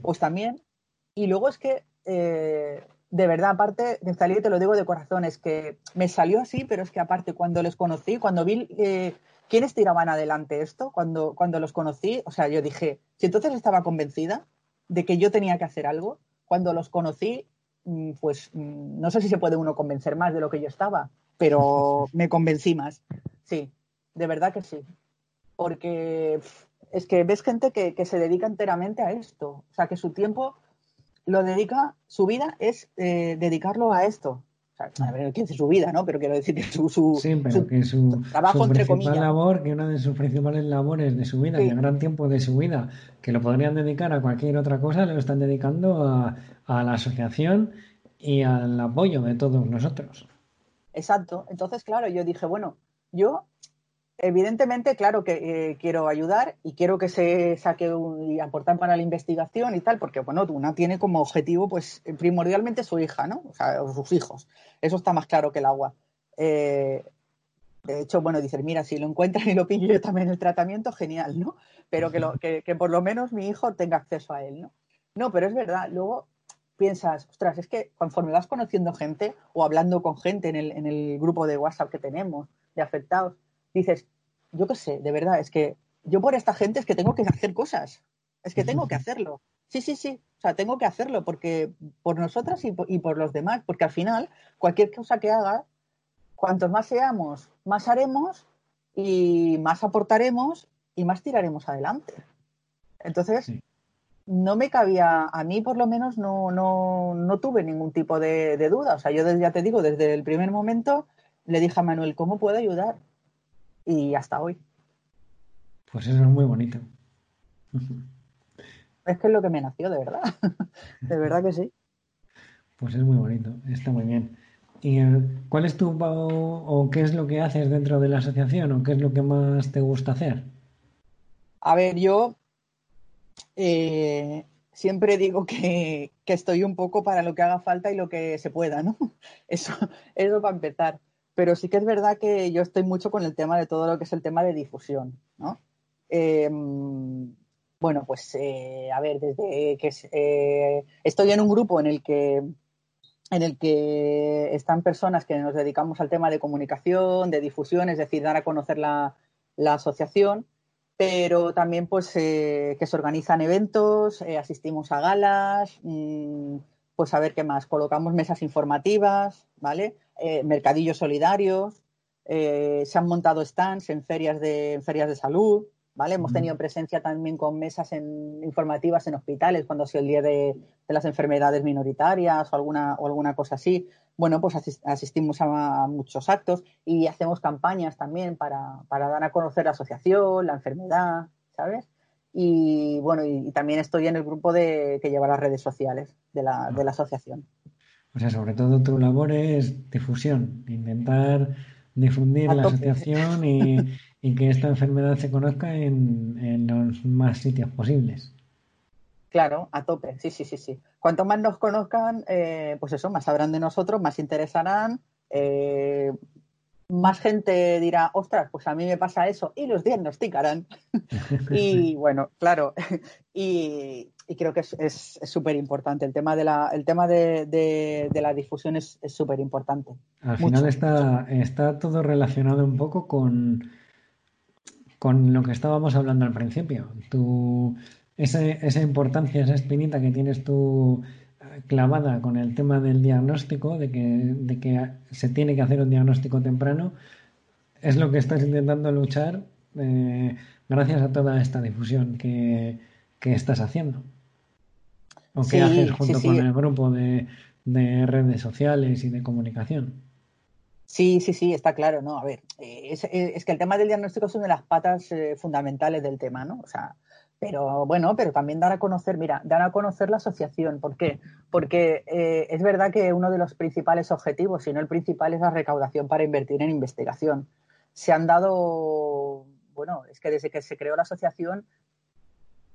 pues también. Y luego es que eh, de verdad, aparte, salir, te lo digo de corazón, es que me salió así, pero es que aparte, cuando les conocí, cuando vi eh, quiénes tiraban adelante esto, cuando, cuando los conocí, o sea, yo dije, si entonces estaba convencida de que yo tenía que hacer algo, cuando los conocí, mm, pues mm, no sé si se puede uno convencer más de lo que yo estaba, pero me convencí más. Sí, de verdad que sí. Porque es que ves gente que, que se dedica enteramente a esto, o sea, que su tiempo lo dedica, su vida es eh, dedicarlo a esto. O sea, a ver, ¿quién su vida, ¿no? Pero quiero decir que su, su, sí, pero que su, trabajo, entre comillas. labor, que una de sus principales labores de su vida, el gran tiempo de su vida, que lo podrían dedicar a cualquier otra cosa, lo están dedicando a, a la asociación y al apoyo de todos nosotros. Exacto. Entonces, claro, yo dije, bueno, yo evidentemente, claro que eh, quiero ayudar y quiero que se saque y aportar para la investigación y tal, porque bueno, una tiene como objetivo, pues primordialmente su hija, ¿no? O sea, sus hijos. Eso está más claro que el agua. Eh, de hecho, bueno, dices, mira, si lo encuentran y lo pillo yo también el tratamiento, genial, ¿no? Pero que, lo, que, por lo menos mi hijo tenga acceso a él, ¿no? No, pero es verdad. Luego piensas, ostras, es que conforme vas conociendo gente o hablando con gente en el, en el grupo de WhatsApp que tenemos de afectados, dices, yo qué sé, de verdad, es que yo por esta gente es que tengo que hacer cosas, es que tengo que hacerlo. Sí, sí, sí, o sea, tengo que hacerlo porque por nosotras y por, los demás, porque al final cualquier cosa que haga, cuantos más seamos, más haremos y más aportaremos y más tiraremos adelante. Entonces, no me cabía, a mí por lo menos no, no, no tuve ningún tipo de, de, duda. O sea, yo ya te digo, desde el primer momento le dije a Manuel, ¿cómo puedo ayudar? y hasta hoy. Pues eso es muy bonito. Es que es lo que me nació, de verdad. de verdad que sí. Pues es muy bonito, está muy bien. ¿Y eh, cuál es tu o qué es lo que haces dentro de la asociación o qué es lo que más te gusta hacer? A ver, yo eh, siempre digo que, que, estoy un poco para lo que haga falta y lo que se pueda, ¿no? Eso, eso para empezar pero sí que es verdad que yo estoy mucho con el tema de todo lo que es el tema de difusión, ¿no? Em, bueno, pues eh, a ver, desde que eh, estoy en un grupo en el que en el que están personas que nos dedicamos al tema de comunicación, de difusión, es decir, dar a conocer la, asociación, pero también pues eh, que se organizan eventos, asistimos a galas, mm, pues a ver qué más, colocamos mesas informativas, ¿vale? Eh, mercadillos solidarios, eh, se han montado stands en ferias de, ferias de salud, ¿vale? Hemos tenido presencia también con mesas informativas en hospitales cuando ha sido el día de, las enfermedades minoritarias o alguna, o alguna cosa así. Bueno, pues asistimos a, muchos actos y hacemos campañas también para, dar a conocer la asociación, la enfermedad, ¿sabes? Y bueno, y, también estoy en el grupo de, que lleva las redes sociales de la, de la asociación. O sea, sobre todo tu labor es difusión, intentar difundir la asociación y, que esta enfermedad se conozca en, los más sitios posibles. Claro, a tope, sí, sí, sí, sí. Cuanto más nos conozcan, eh, pues eso, más sabrán de nosotros, más interesarán, eh, más gente dirá, ostras, pues a mí me pasa eso y los diagnosticarán. y bueno, claro, y, creo que es súper importante. El tema de la, el tema de, la difusión es súper importante. Al final está, está todo relacionado un poco con, con lo que estábamos hablando al principio. Tu, esa importancia, esa espinita que tienes tú clavada con el tema del diagnóstico, de que, de que se tiene que hacer un diagnóstico temprano, es lo que estás intentando luchar eh, gracias a toda esta difusión que, estás haciendo. O que haces junto con el grupo de, redes sociales y de comunicación. Sí, sí, sí, está claro, ¿no? A ver, eh, es, es, que el tema del diagnóstico es una de las patas eh, fundamentales del tema, ¿no? O sea, pero bueno, pero también dar a conocer, mira, dar a conocer la asociación. ¿Por qué? Porque eh, es verdad que uno de los principales objetivos, si no el principal, es la recaudación para invertir en investigación. Se han dado, bueno, es que desde que se creó la asociación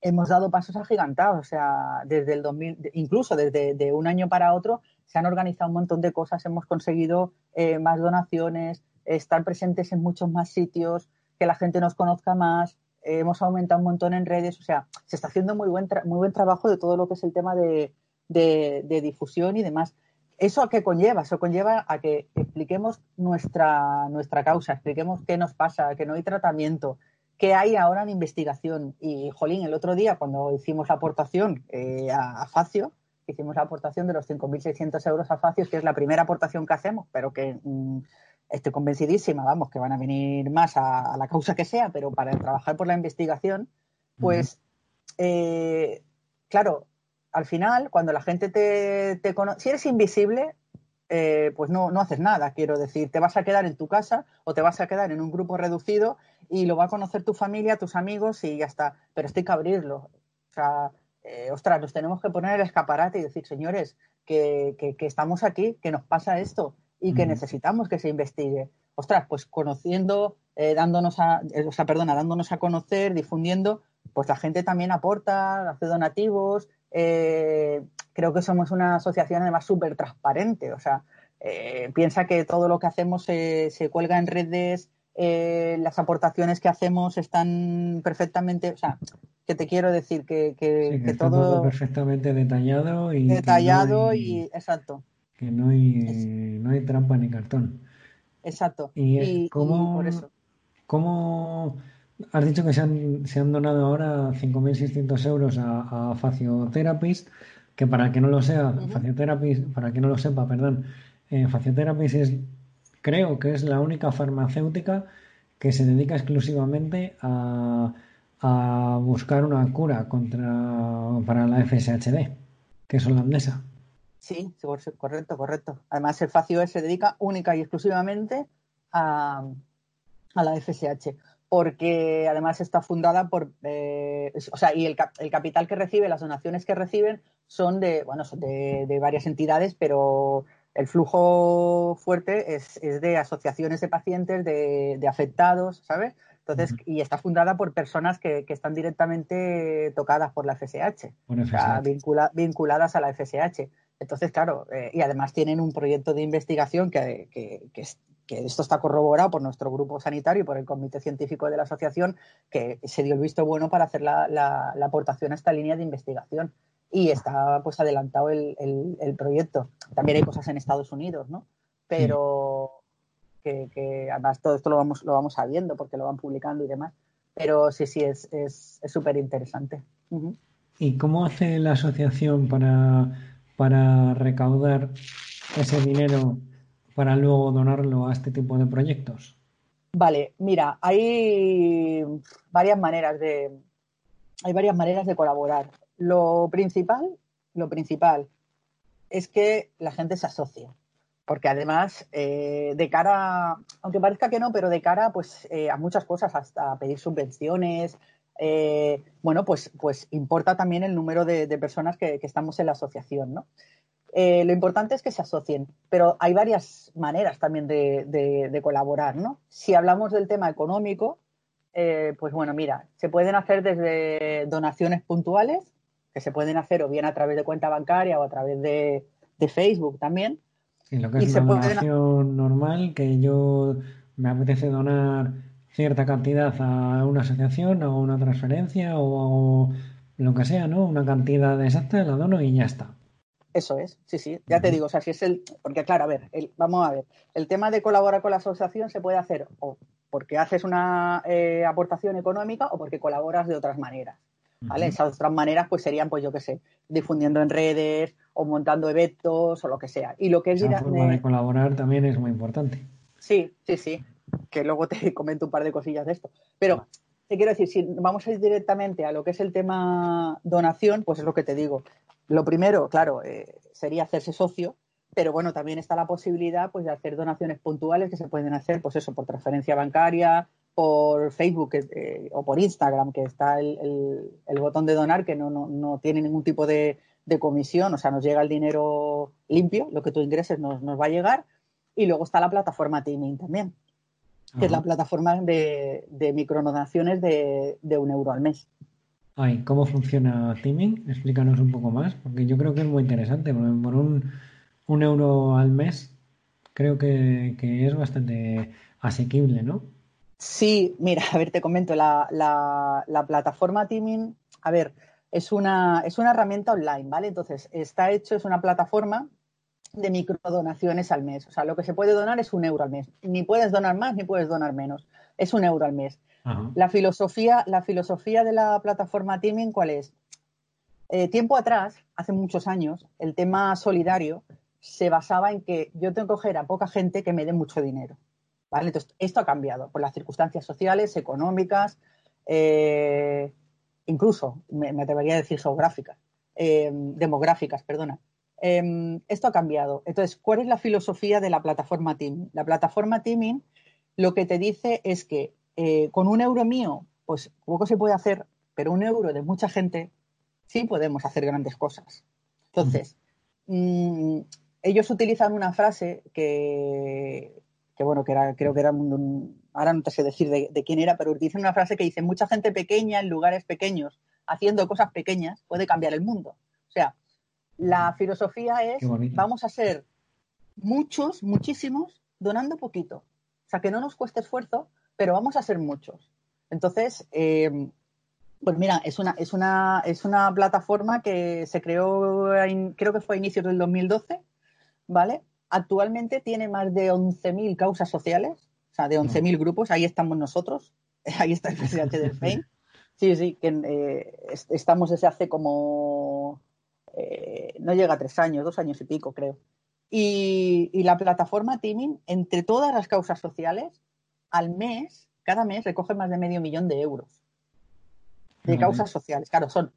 hemos dado pasos agigantados, o sea, desde el 2000, incluso desde de un año para otro, se han organizado un montón de cosas, hemos conseguido eh, más donaciones, estar presentes en muchos más sitios, que la gente nos conozca más, hemos aumentado un montón en redes, o sea, se está haciendo muy buen, muy buen trabajo de todo lo que es el tema de, difusión y demás. ¿Eso a qué conlleva? Eso conlleva a que expliquemos nuestra, nuestra causa, expliquemos qué nos pasa, que no hay tratamiento, qué hay ahora en investigación. Y, Jolín, el otro día, cuando hicimos la aportación eh, a, Facio, hicimos la aportación de los 5.600 euros a Facio, que es la primera aportación que hacemos, pero que mm, estoy convencidísima, vamos, que van a venir más a, la causa que sea, pero para trabajar por la investigación, pues, eh, claro, al final, cuando la gente te, te conoce, si eres invisible, eh, pues no, no haces nada, quiero decir, te vas a quedar en tu casa o te vas a quedar en un grupo reducido y lo va a conocer tu familia, tus amigos y ya está, pero esto hay que abrirlo. O sea, eh, ostras, nos tenemos que poner el escaparate y decir, señores, que, que estamos aquí, que nos pasa esto y que necesitamos que se investigue. Ostras, pues conociendo, eh, dándonos a, eh, o sea, perdona, dándonos a conocer, difundiendo, pues la gente también aporta, hace donativos. Creo que somos una asociación además súper transparente, o sea, piensa que todo lo que hacemos se, se cuelga en redes, las aportaciones que hacemos están perfectamente, o sea, que te quiero decir que, que, todo, perfectamente detallado y detallado y exacto que no hay, no hay trampa ni cartón. Exacto. Y, cómo, ¿cómo, has dicho que se han, se han donado ahora 5.600 euros a, a Faciotherapies, que para que no lo sea, para que no lo sepa, perdón, eh, Faciotherapies es, creo que es la única farmacéutica que se dedica exclusivamente a, a buscar una cura contra para la FSHD, que es holandesa. Sí, correcto, correcto. Además, el FACIO se dedica única y exclusivamente a, la FSH, porque además está fundada por, eh, o sea, y el, capital que recibe, las donaciones que reciben son de, bueno, son de, varias entidades, pero el flujo fuerte es, de asociaciones de pacientes, de, afectados, ¿sabes? Entonces, y está fundada por personas que, están directamente tocadas por la FSH, O sea, vinculadas a la FSH. Entonces, claro, eh, y además tienen un proyecto de investigación que, esto está corroborado por nuestro grupo sanitario y por el comité científico de la asociación, que se dio el visto bueno para hacer la, aportación a esta línea de investigación. Y está pues adelantado el, proyecto. También hay cosas en Estados Unidos, ¿no? Pero que, además todo esto lo vamos, lo vamos sabiendo porque lo van publicando y demás. Pero sí, sí, es súper interesante. ¿Y cómo hace la asociación para para recaudar ese dinero para luego donarlo a este tipo de proyectos? Vale, mira, hay varias maneras de hay varias maneras de colaborar. Lo principal, lo principal es que la gente se asocie, porque además eh, de cara, aunque parezca que no, pero de cara pues eh, a muchas cosas, hasta pedir subvenciones, eh, bueno, pues, pues importa también el número de, personas que, estamos en la asociación, ¿no? Lo importante es que se asocien, pero hay varias maneras también de, colaborar, ¿no? Si hablamos del tema económico, pues bueno, mira, se pueden hacer desde donaciones puntuales, que se pueden hacer o bien a través de cuenta bancaria o a través de, Facebook también. Sí, lo que es una donación normal, que yo me apetece donar cierta cantidad a una asociación o una transferencia o, lo que sea, ¿no? Una cantidad exacta la dono y ya está. Eso es, sí, sí, ya te digo, o sea, si es el, porque claro, a ver, vamos a ver, el tema de colaborar con la asociación se puede hacer o porque haces una eh, aportación económica o porque colaboras de otras maneras, ¿vale? Esas otras maneras pues serían, pues yo qué sé, difundiendo en redes o montando eventos o lo que sea. Y lo que es... Esa forma de colaborar también es muy importante. Sí, sí, sí, que luego te comento un par de cosillas de esto, pero te quiero decir, si vamos a ir directamente a lo que es el tema donación, pues es lo que te digo. Lo primero, claro, eh, sería hacerse socio, pero bueno, también está la posibilidad pues, de hacer donaciones puntuales que se pueden hacer, pues eso, por transferencia bancaria, por Facebook eh, o por Instagram, que está el, botón de donar que no, no, tiene ningún tipo de, comisión, o sea, nos llega el dinero limpio, lo que tú ingreses nos, nos va a llegar. Y luego está la plataforma Teaming también, que es la plataforma de, de de, de un euro al mes. Ay, ¿cómo funciona Teaming? Explícanos un poco más, porque yo creo que es muy interesante. Por un, un euro al mes creo que, es bastante asequible, ¿no? Sí, mira, a ver, te comento, la, la, plataforma Teaming, a ver, es una, es una herramienta online, ¿vale? Entonces, está hecho, es una plataforma de microdonaciones al mes. O sea, lo que se puede donar es un euro al mes. Ni puedes donar más ni puedes donar menos. Es un euro al mes. La filosofía, la filosofía de la plataforma Teaming, ¿cuál es? Eh, tiempo atrás, hace muchos años, el tema solidario se basaba en que yo tengo que coger a poca gente que me dé mucho dinero. ¿Vale? Entonces, esto ha cambiado por las circunstancias sociales, económicas, eh, incluso, me, atrevería a decir geográficas, eh, demográficas, perdona. esto ha cambiado. Entonces, ¿cuál es la filosofía de la plataforma Teaming? La plataforma Teaming lo que te dice es que eh, con un euro mío, pues poco se puede hacer, pero un euro de mucha gente sí podemos hacer grandes cosas. Entonces, mm, ellos utilizan una frase que, bueno, que era, creo que era, ahora no te sé decir de, quién era, pero utilizan una frase que dice, mucha gente pequeña en lugares pequeños, haciendo cosas pequeñas, puede cambiar el mundo. O sea, la filosofía es, vamos a ser muchos, muchísimos, donando poquito. O sea, que no nos cueste esfuerzo, pero vamos a ser muchos. Entonces, eh, pues mira, es una, es, una, es una plataforma que se creó, creo que fue a inicios del 2012, ¿vale? Actualmente tiene más de 11.000 causas sociales, o sea, de 11.000 grupos, ahí estamos nosotros, ahí está el presidente del FEIN. Sí, sí, que eh, estamos desde hace como, eh, no llega a tres años, dos años y pico, creo. Y, y la plataforma Teaming, entre todas las causas sociales, al mes, cada mes recoge más de medio millón de euros de causas sociales. Claro, son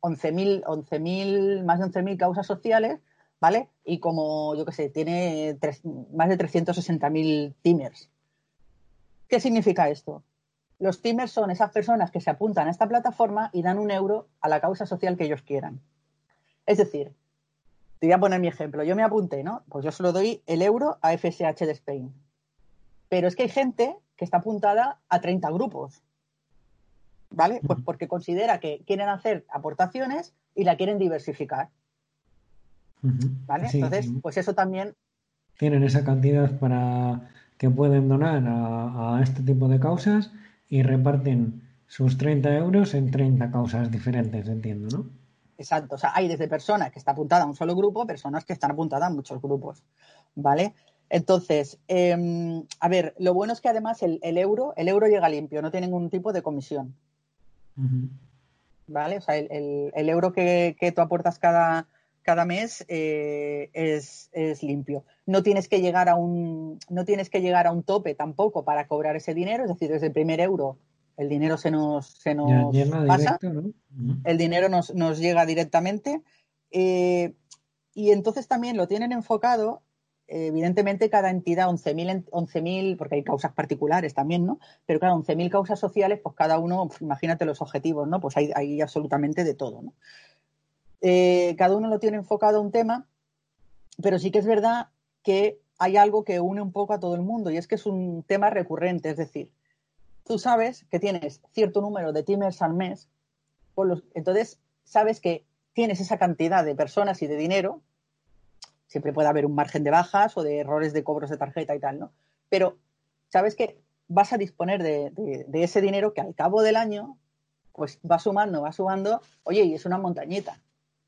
11.000, 11 más de 11.000 causas sociales, ¿vale? Y como, yo qué sé, tiene más de 360.000 teamers. ¿Qué significa esto? Los teamers son esas personas que se apuntan a esta plataforma y dan un euro a la causa social que ellos quieran. Es decir, te voy a poner mi ejemplo. Yo me apunté, ¿no? Pues yo solo doy el euro a FSH de Spain. Pero es que hay gente que está apuntada a 30 grupos. ¿Vale? Pues porque considera que quieren hacer aportaciones y la quieren diversificar. ¿Vale? Entonces, pues eso también. Tienen esa cantidad para que pueden donar a, este tipo de causas y reparten sus 30 euros en 30 causas diferentes, entiendo, ¿no? Exacto. O sea, hay desde personas que están apuntadas a un solo grupo, personas que están apuntadas a muchos grupos. ¿Vale? Entonces, em, a ver, lo bueno es que además el, euro, el euro llega limpio, no tiene ningún tipo de comisión. ¿Vale? O sea, el, euro que, tú aportas cada, cada mes eh, es, limpio. No tienes que llegar a un, no tienes que llegar a un tope tampoco para cobrar ese dinero, es decir, desde el primer euro el dinero se nos, se nos pasa, el dinero nos, nos llega directamente. Eh, y entonces también lo tienen enfocado evidentemente cada entidad, 11.000, 11 porque hay causas particulares también, ¿no? Pero claro, 11.000 causas sociales, pues cada uno, imagínate los objetivos, ¿no? Pues hay, hay absolutamente de todo, ¿no? Eh, cada uno lo tiene enfocado a un tema pero sí que es verdad que hay algo que une un poco a todo el mundo y es que es un tema recurrente, es decir, tú sabes que tienes cierto número de timers al mes, entonces sabes que tienes esa cantidad de personas y de dinero, siempre puede haber un margen de bajas o de errores de cobros de tarjeta y tal, ¿no? Pero sabes que vas a disponer de, ese dinero que al cabo del año, pues va sumando, va sumando, oye, y es una montañita.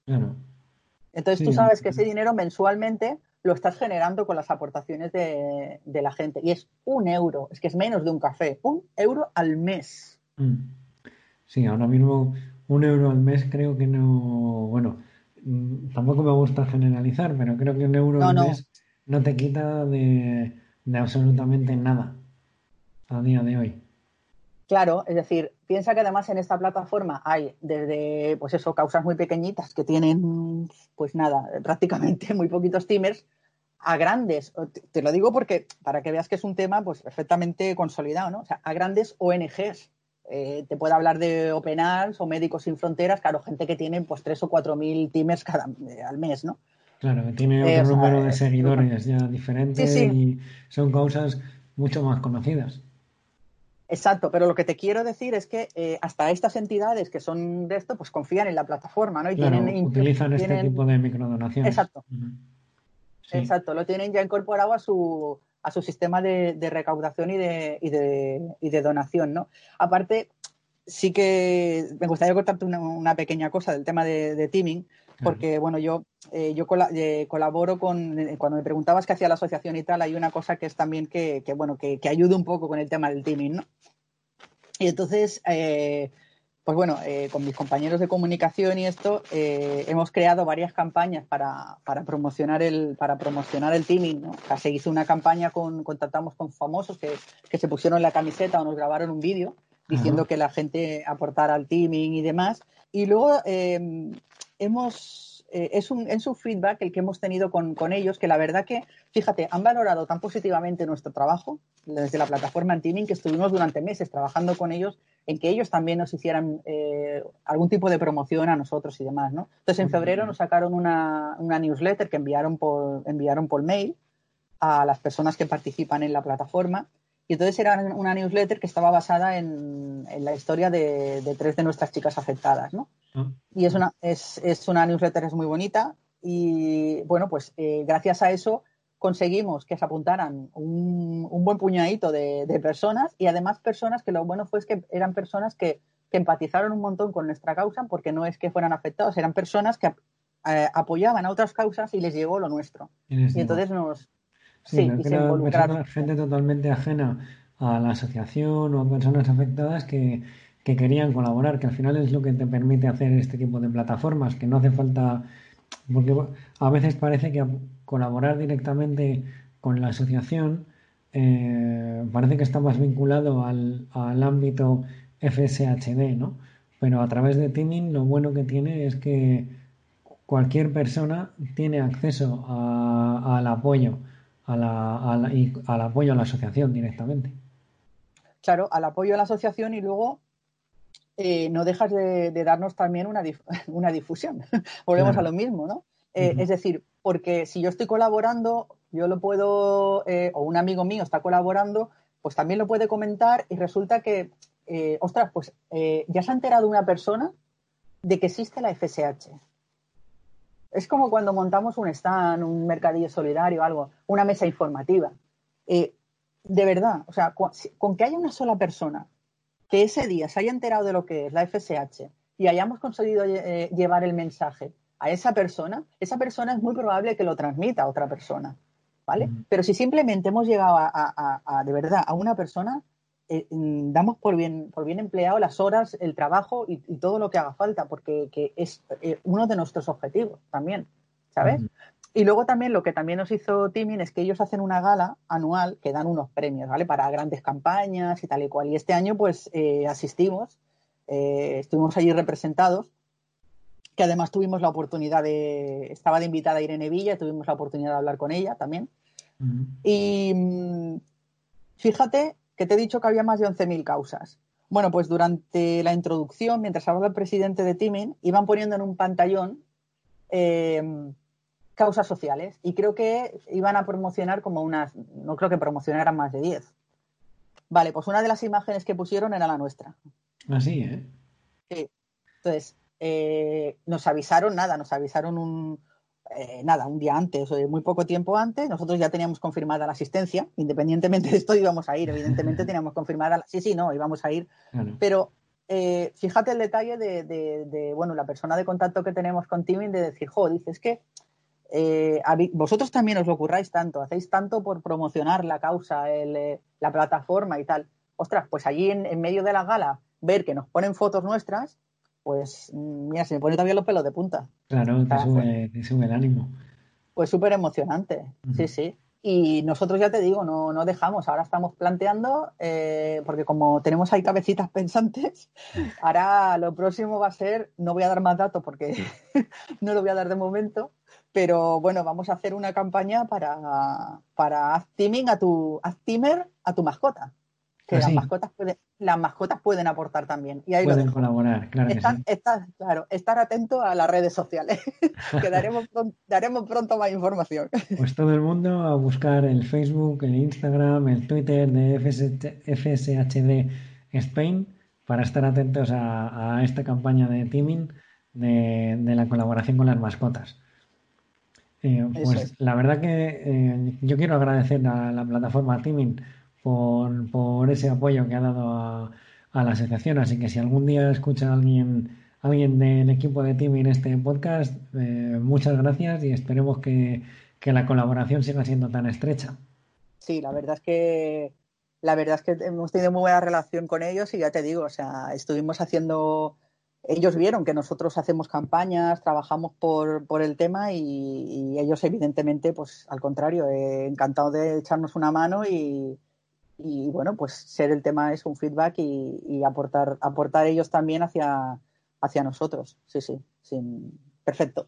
Entonces tú sabes que ese dinero mensualmente lo estás generando con las aportaciones de, la gente. Y es un euro, es que es menos de un café, un euro al mes. Mm. Sí, ahora mismo un euro al mes creo que no, bueno, mm, tampoco me gusta generalizar, pero creo que un euro al mes no te quita de, absolutamente nada a día de hoy. Claro, es decir, piensa que además en esta plataforma hay desde, pues eso, causas muy pequeñitas que tienen, pues nada, prácticamente muy poquitos timers, a grandes, te lo digo porque para que veas que es un tema pues perfectamente consolidado, ¿no? O sea, a grandes ONGs eh, te puedo hablar de Open Arms o Médicos Sin Fronteras, claro, gente que tiene pues tres o cuatro mil timers cada, eh, al mes, ¿no? Claro, que tiene otro eh, número de seguidores ya diferentes y son causas mucho más conocidas. Exacto, pero lo que te quiero decir es que hasta estas entidades que son de esto, pues confían en la plataforma, ¿no? Y tienen, utilizan este tipo de microdonaciones. Exacto. Exacto, lo tienen ya incorporado a su, a su sistema de, recaudación y de, y, de, y de, donación, ¿no? Aparte, sí que me gustaría contarte una, pequeña cosa del tema de, teaming, porque, bueno, yo, eh, yo eh, colaboro con, eh, cuando me preguntabas qué hacía la asociación y tal, hay una cosa que es también que, que bueno, que, que ayude un poco con el tema del teaming, ¿no? Y entonces, pues bueno, eh, con mis compañeros de comunicación y esto, eh, hemos creado varias campañas para, promocionar el para promocionar el teaming. ¿no? se hizo una campaña con contactamos con famosos que, se pusieron la camiseta o nos grabaron un vídeo diciendo que la gente aportara al teaming y demás. Y luego eh, hemos eh, es, un, es un feedback el que hemos tenido con, ellos, que la verdad que, fíjate, han valorado tan positivamente nuestro trabajo desde la plataforma Antiming que estuvimos durante meses trabajando con ellos en que ellos también nos hicieran eh, algún tipo de promoción a nosotros y demás, ¿no? Entonces, en febrero nos sacaron una, newsletter que enviaron por, enviaron por mail a las personas que participan en la plataforma y entonces era una newsletter que estaba basada en, la historia de, de, tres de nuestras chicas afectadas, ¿no? Y es una, es, es una newsletter, es muy bonita. Y bueno, pues eh, gracias a eso conseguimos que se apuntaran un, un buen puñadito de, personas y además personas que lo bueno fue que eran personas que, que, empatizaron un montón con nuestra causa porque no es que fueran afectados, eran personas que eh, apoyaban a otras causas y les llegó lo nuestro. Y, entonces nos... Sí, sí se involucraron. Gente totalmente ajena a la asociación o a personas afectadas que, que querían colaborar, que al final es lo que te permite hacer este tipo de plataformas, que no hace falta, porque a veces parece que colaborar directamente con la asociación eh, parece que está más vinculado al, ámbito FSHD, ¿no? Pero a través de Teaming lo bueno que tiene es que cualquier persona tiene acceso al apoyo, a la, y al apoyo a la asociación directamente. Claro, al apoyo a la asociación y luego eh, no dejas de, darnos también una, una difusión. Volvemos a lo mismo, ¿no? Eh, es decir, porque si yo estoy colaborando, yo lo puedo, eh, o un amigo mío está colaborando, pues también lo puede comentar y resulta que, ostras, pues ya se ha enterado una persona de que existe la FSH. Es como cuando montamos un stand, un mercadillo solidario, algo, una mesa informativa. de verdad, o sea, con que haya una sola persona que ese día se haya enterado de lo que es la FSH y hayamos conseguido eh, llevar el mensaje a esa persona, esa persona es muy probable que lo transmita a otra persona, ¿vale? Pero si simplemente hemos llegado a, de verdad a una persona, eh, mm, damos por bien, por bien empleado las horas, el trabajo y, todo lo que haga falta, porque es eh, uno de nuestros objetivos también, ¿sabes? Y luego también lo que también nos hizo Timin es que ellos hacen una gala anual que dan unos premios, ¿vale? Para grandes campañas y tal y cual. Y este año pues eh, asistimos, eh, estuvimos allí representados, que además tuvimos la oportunidad de, estaba de invitada Irene Villa, tuvimos la oportunidad de hablar con ella también. Y mm, fíjate que te he dicho que había más de 11.000 causas. Bueno, pues durante la introducción, mientras hablaba el presidente de Timin, iban poniendo en un pantallón... Eh, causas sociales y creo que iban a promocionar como unas, no creo que promocionaran más de 10. Vale, pues una de las imágenes que pusieron era la nuestra. Así, ¿eh? Sí. Entonces, eh, nos avisaron nada, nos avisaron un, eh, nada, un día antes o muy poco tiempo antes, nosotros ya teníamos confirmada la asistencia, independientemente de esto íbamos a ir, evidentemente teníamos confirmada, la, sí, sí, no, íbamos a ir, pero eh, fíjate el detalle de, bueno, la persona de contacto que tenemos con Timing de decir, jo, dices que eh, vosotros también os lo curráis tanto, hacéis tanto por promocionar la causa, eh, la plataforma y tal. Ostras, pues allí en, medio de la gala, ver que nos ponen fotos nuestras, pues mira, se me pone todavía los pelos de punta. Claro, te sube, te sube el ánimo. Pues súper emocionante, sí, sí. Y nosotros ya te digo, no, no dejamos, ahora estamos planteando, eh, porque como tenemos ahí cabecitas pensantes, ahora lo próximo va a ser, no voy a dar más datos porque no lo voy a dar de momento, pero bueno, vamos a hacer una campaña para, para haz a tu, haz a tu mascota que las, mascotas pueden, las mascotas pueden aportar también. Y ahí pueden colaborar, claro. claro, estar atento a las redes sociales, que daremos, daremos pronto más información. Pues todo el mundo a buscar el Facebook, el Instagram, el Twitter de FSHD Spain para estar atentos a, esta campaña de teaming de, la colaboración con las mascotas. Eh, pues la verdad que eh, yo quiero agradecer a la plataforma Teaming por, por ese apoyo que ha dado a, la asociación. Así que si algún día escucha a alguien, alguien del equipo de Timmy en este podcast, eh, muchas gracias y esperemos que, la colaboración siga siendo tan estrecha. Sí, la verdad es que la verdad es que hemos tenido muy buena relación con ellos y ya te digo, o sea, estuvimos haciendo ellos vieron que nosotros hacemos campañas, trabajamos por, por el tema y, ellos evidentemente, pues al contrario, eh, encantados de echarnos una mano y, y bueno, pues ser el tema es un feedback y, aportar, aportar ellos también hacia, hacia nosotros. Sí, sí, sí, perfecto.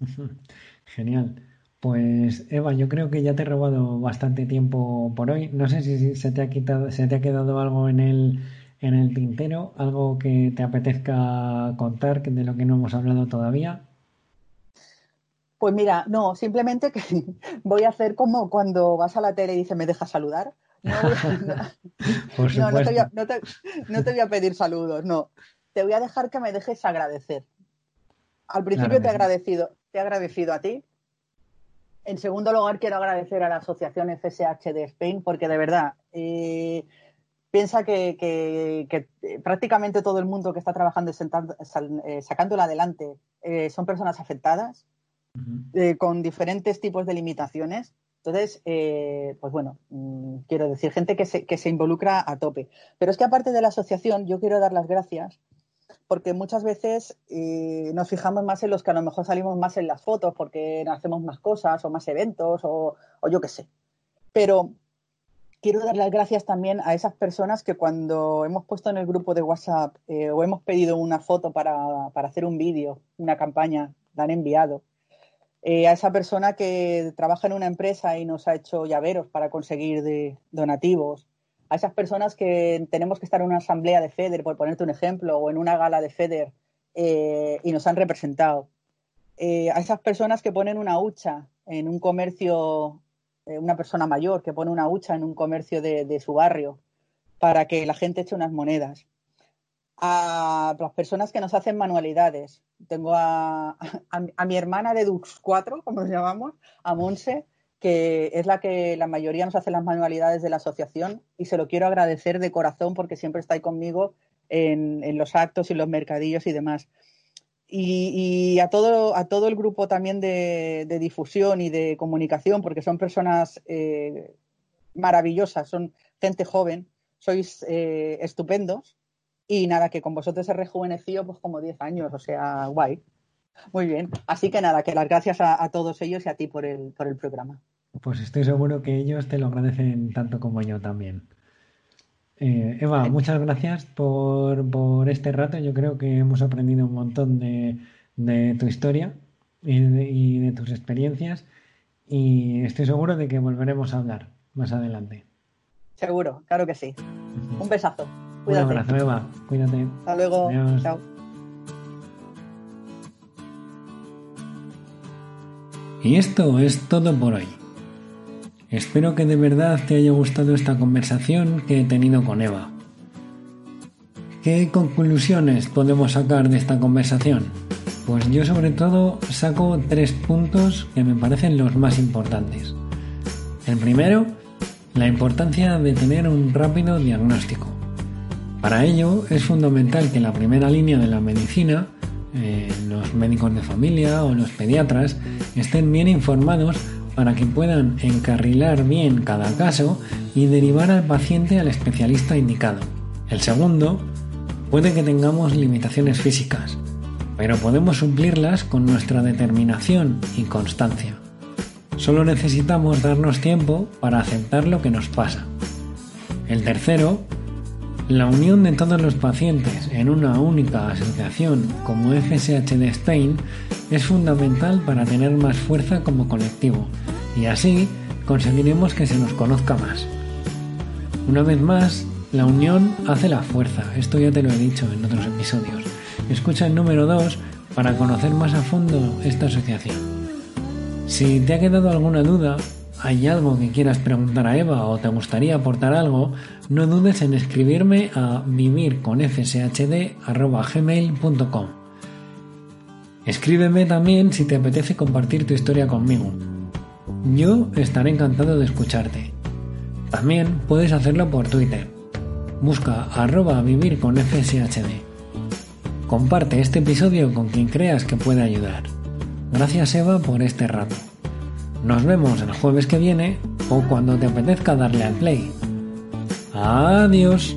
Genial. Pues Eva, yo creo que ya te he robado bastante tiempo por hoy. No sé si se te ha quitado, se te ha quedado algo en el, en el tintero, algo que te apetezca contar de lo que no hemos hablado todavía. Pues mira, no, simplemente que voy a hacer como cuando vas a la tele y dice me deja saludar. No, no, te voy a, pedir saludos, no. Te voy a dejar que me dejes agradecer. Al principio te he agradecido, te he agradecido a ti. En segundo lugar, quiero agradecer a la asociación FSH de Spain, porque de verdad, eh, piensa que, prácticamente todo el mundo que está trabajando y eh, sacándola adelante eh, son personas afectadas, con diferentes tipos de limitaciones entonces, eh, pues bueno, mm, quiero decir, gente que se, que se involucra a tope. Pero es que aparte de la asociación, yo quiero dar las gracias porque muchas veces eh, nos fijamos más en los que a lo mejor salimos más en las fotos porque hacemos más cosas o más eventos o, yo qué sé. Pero quiero dar las gracias también a esas personas que cuando hemos puesto en el grupo de WhatsApp eh, o hemos pedido una foto para, para hacer un vídeo, una campaña, la han enviado eh, a esa persona que trabaja en una empresa y nos ha hecho llaveros para conseguir donativos, a esas personas que tenemos que estar en una asamblea de FEDER, por ponerte un ejemplo, o en una gala de FEDER eh, y nos han representado, eh, a esas personas que ponen una hucha en un comercio, una persona mayor que pone una hucha en un comercio de su barrio para que la gente eche unas monedas a las personas que nos hacen manualidades. Tengo a, mi hermana de Dux 4, como nos llamamos, a Monse, que es la que la mayoría nos hace las manualidades de la asociación y se lo quiero agradecer de corazón porque siempre está ahí conmigo en, los actos y los mercadillos y demás. Y, a, todo, a todo el grupo también de, difusión y de comunicación, porque son personas eh, maravillosas, son gente joven, sois eh, estupendos y nada, que con vosotros he rejuvenecido pues como 10 años, o sea, guay. Muy bien. Así que nada, que las gracias a, todos ellos y a ti por el, por el programa. Pues estoy seguro que ellos te lo agradecen tanto como yo también. Eh, Eva, muchas gracias por, por, este rato. Yo creo que hemos aprendido un montón de, de tu historia y de, y de, tus experiencias y estoy seguro de que volveremos a hablar más adelante. Seguro, claro que sí. Un besazo. Cuídate. Un abrazo, Eva. Cuídate. Hasta luego. Chao. Y esto es todo por hoy. Espero que de verdad te haya gustado esta conversación que he tenido con Eva. ¿Qué conclusiones podemos sacar de esta conversación? Pues yo sobre todo saco tres puntos que me parecen los más importantes. El primero, la importancia de tener un rápido diagnóstico. Para ello es fundamental que la primera línea de la medicina, eh, los médicos de familia o los pediatras, estén bien informados para que puedan encarrilar bien cada caso y derivar al paciente al especialista indicado. El segundo, puede que tengamos limitaciones físicas, pero podemos suplirlas con nuestra determinación y constancia. Solo necesitamos darnos tiempo para aceptar lo que nos pasa. El tercero, la unión de todos los pacientes en una única asociación como FSH de Spain es fundamental para tener más fuerza como colectivo y así conseguiremos que se nos conozca más. Una vez más, la unión hace la fuerza, esto ya te lo he dicho en otros episodios. Escucha el número 2 para conocer más a fondo esta asociación. Si te ha quedado alguna duda, hay algo que quieras preguntar a Eva o te gustaría aportar algo, no dudes en escribirme a vivirconfshd.gmail.com Escríbeme también si te apetece compartir tu historia conmigo. Yo estaré encantado de escucharte. También puedes hacerlo por Twitter. Busca arroba vivir. Comparte este episodio con quien creas que puede ayudar. Gracias Eva por este rato. Nos vemos el jueves que viene o cuando te apetezca darle al play. Adiós.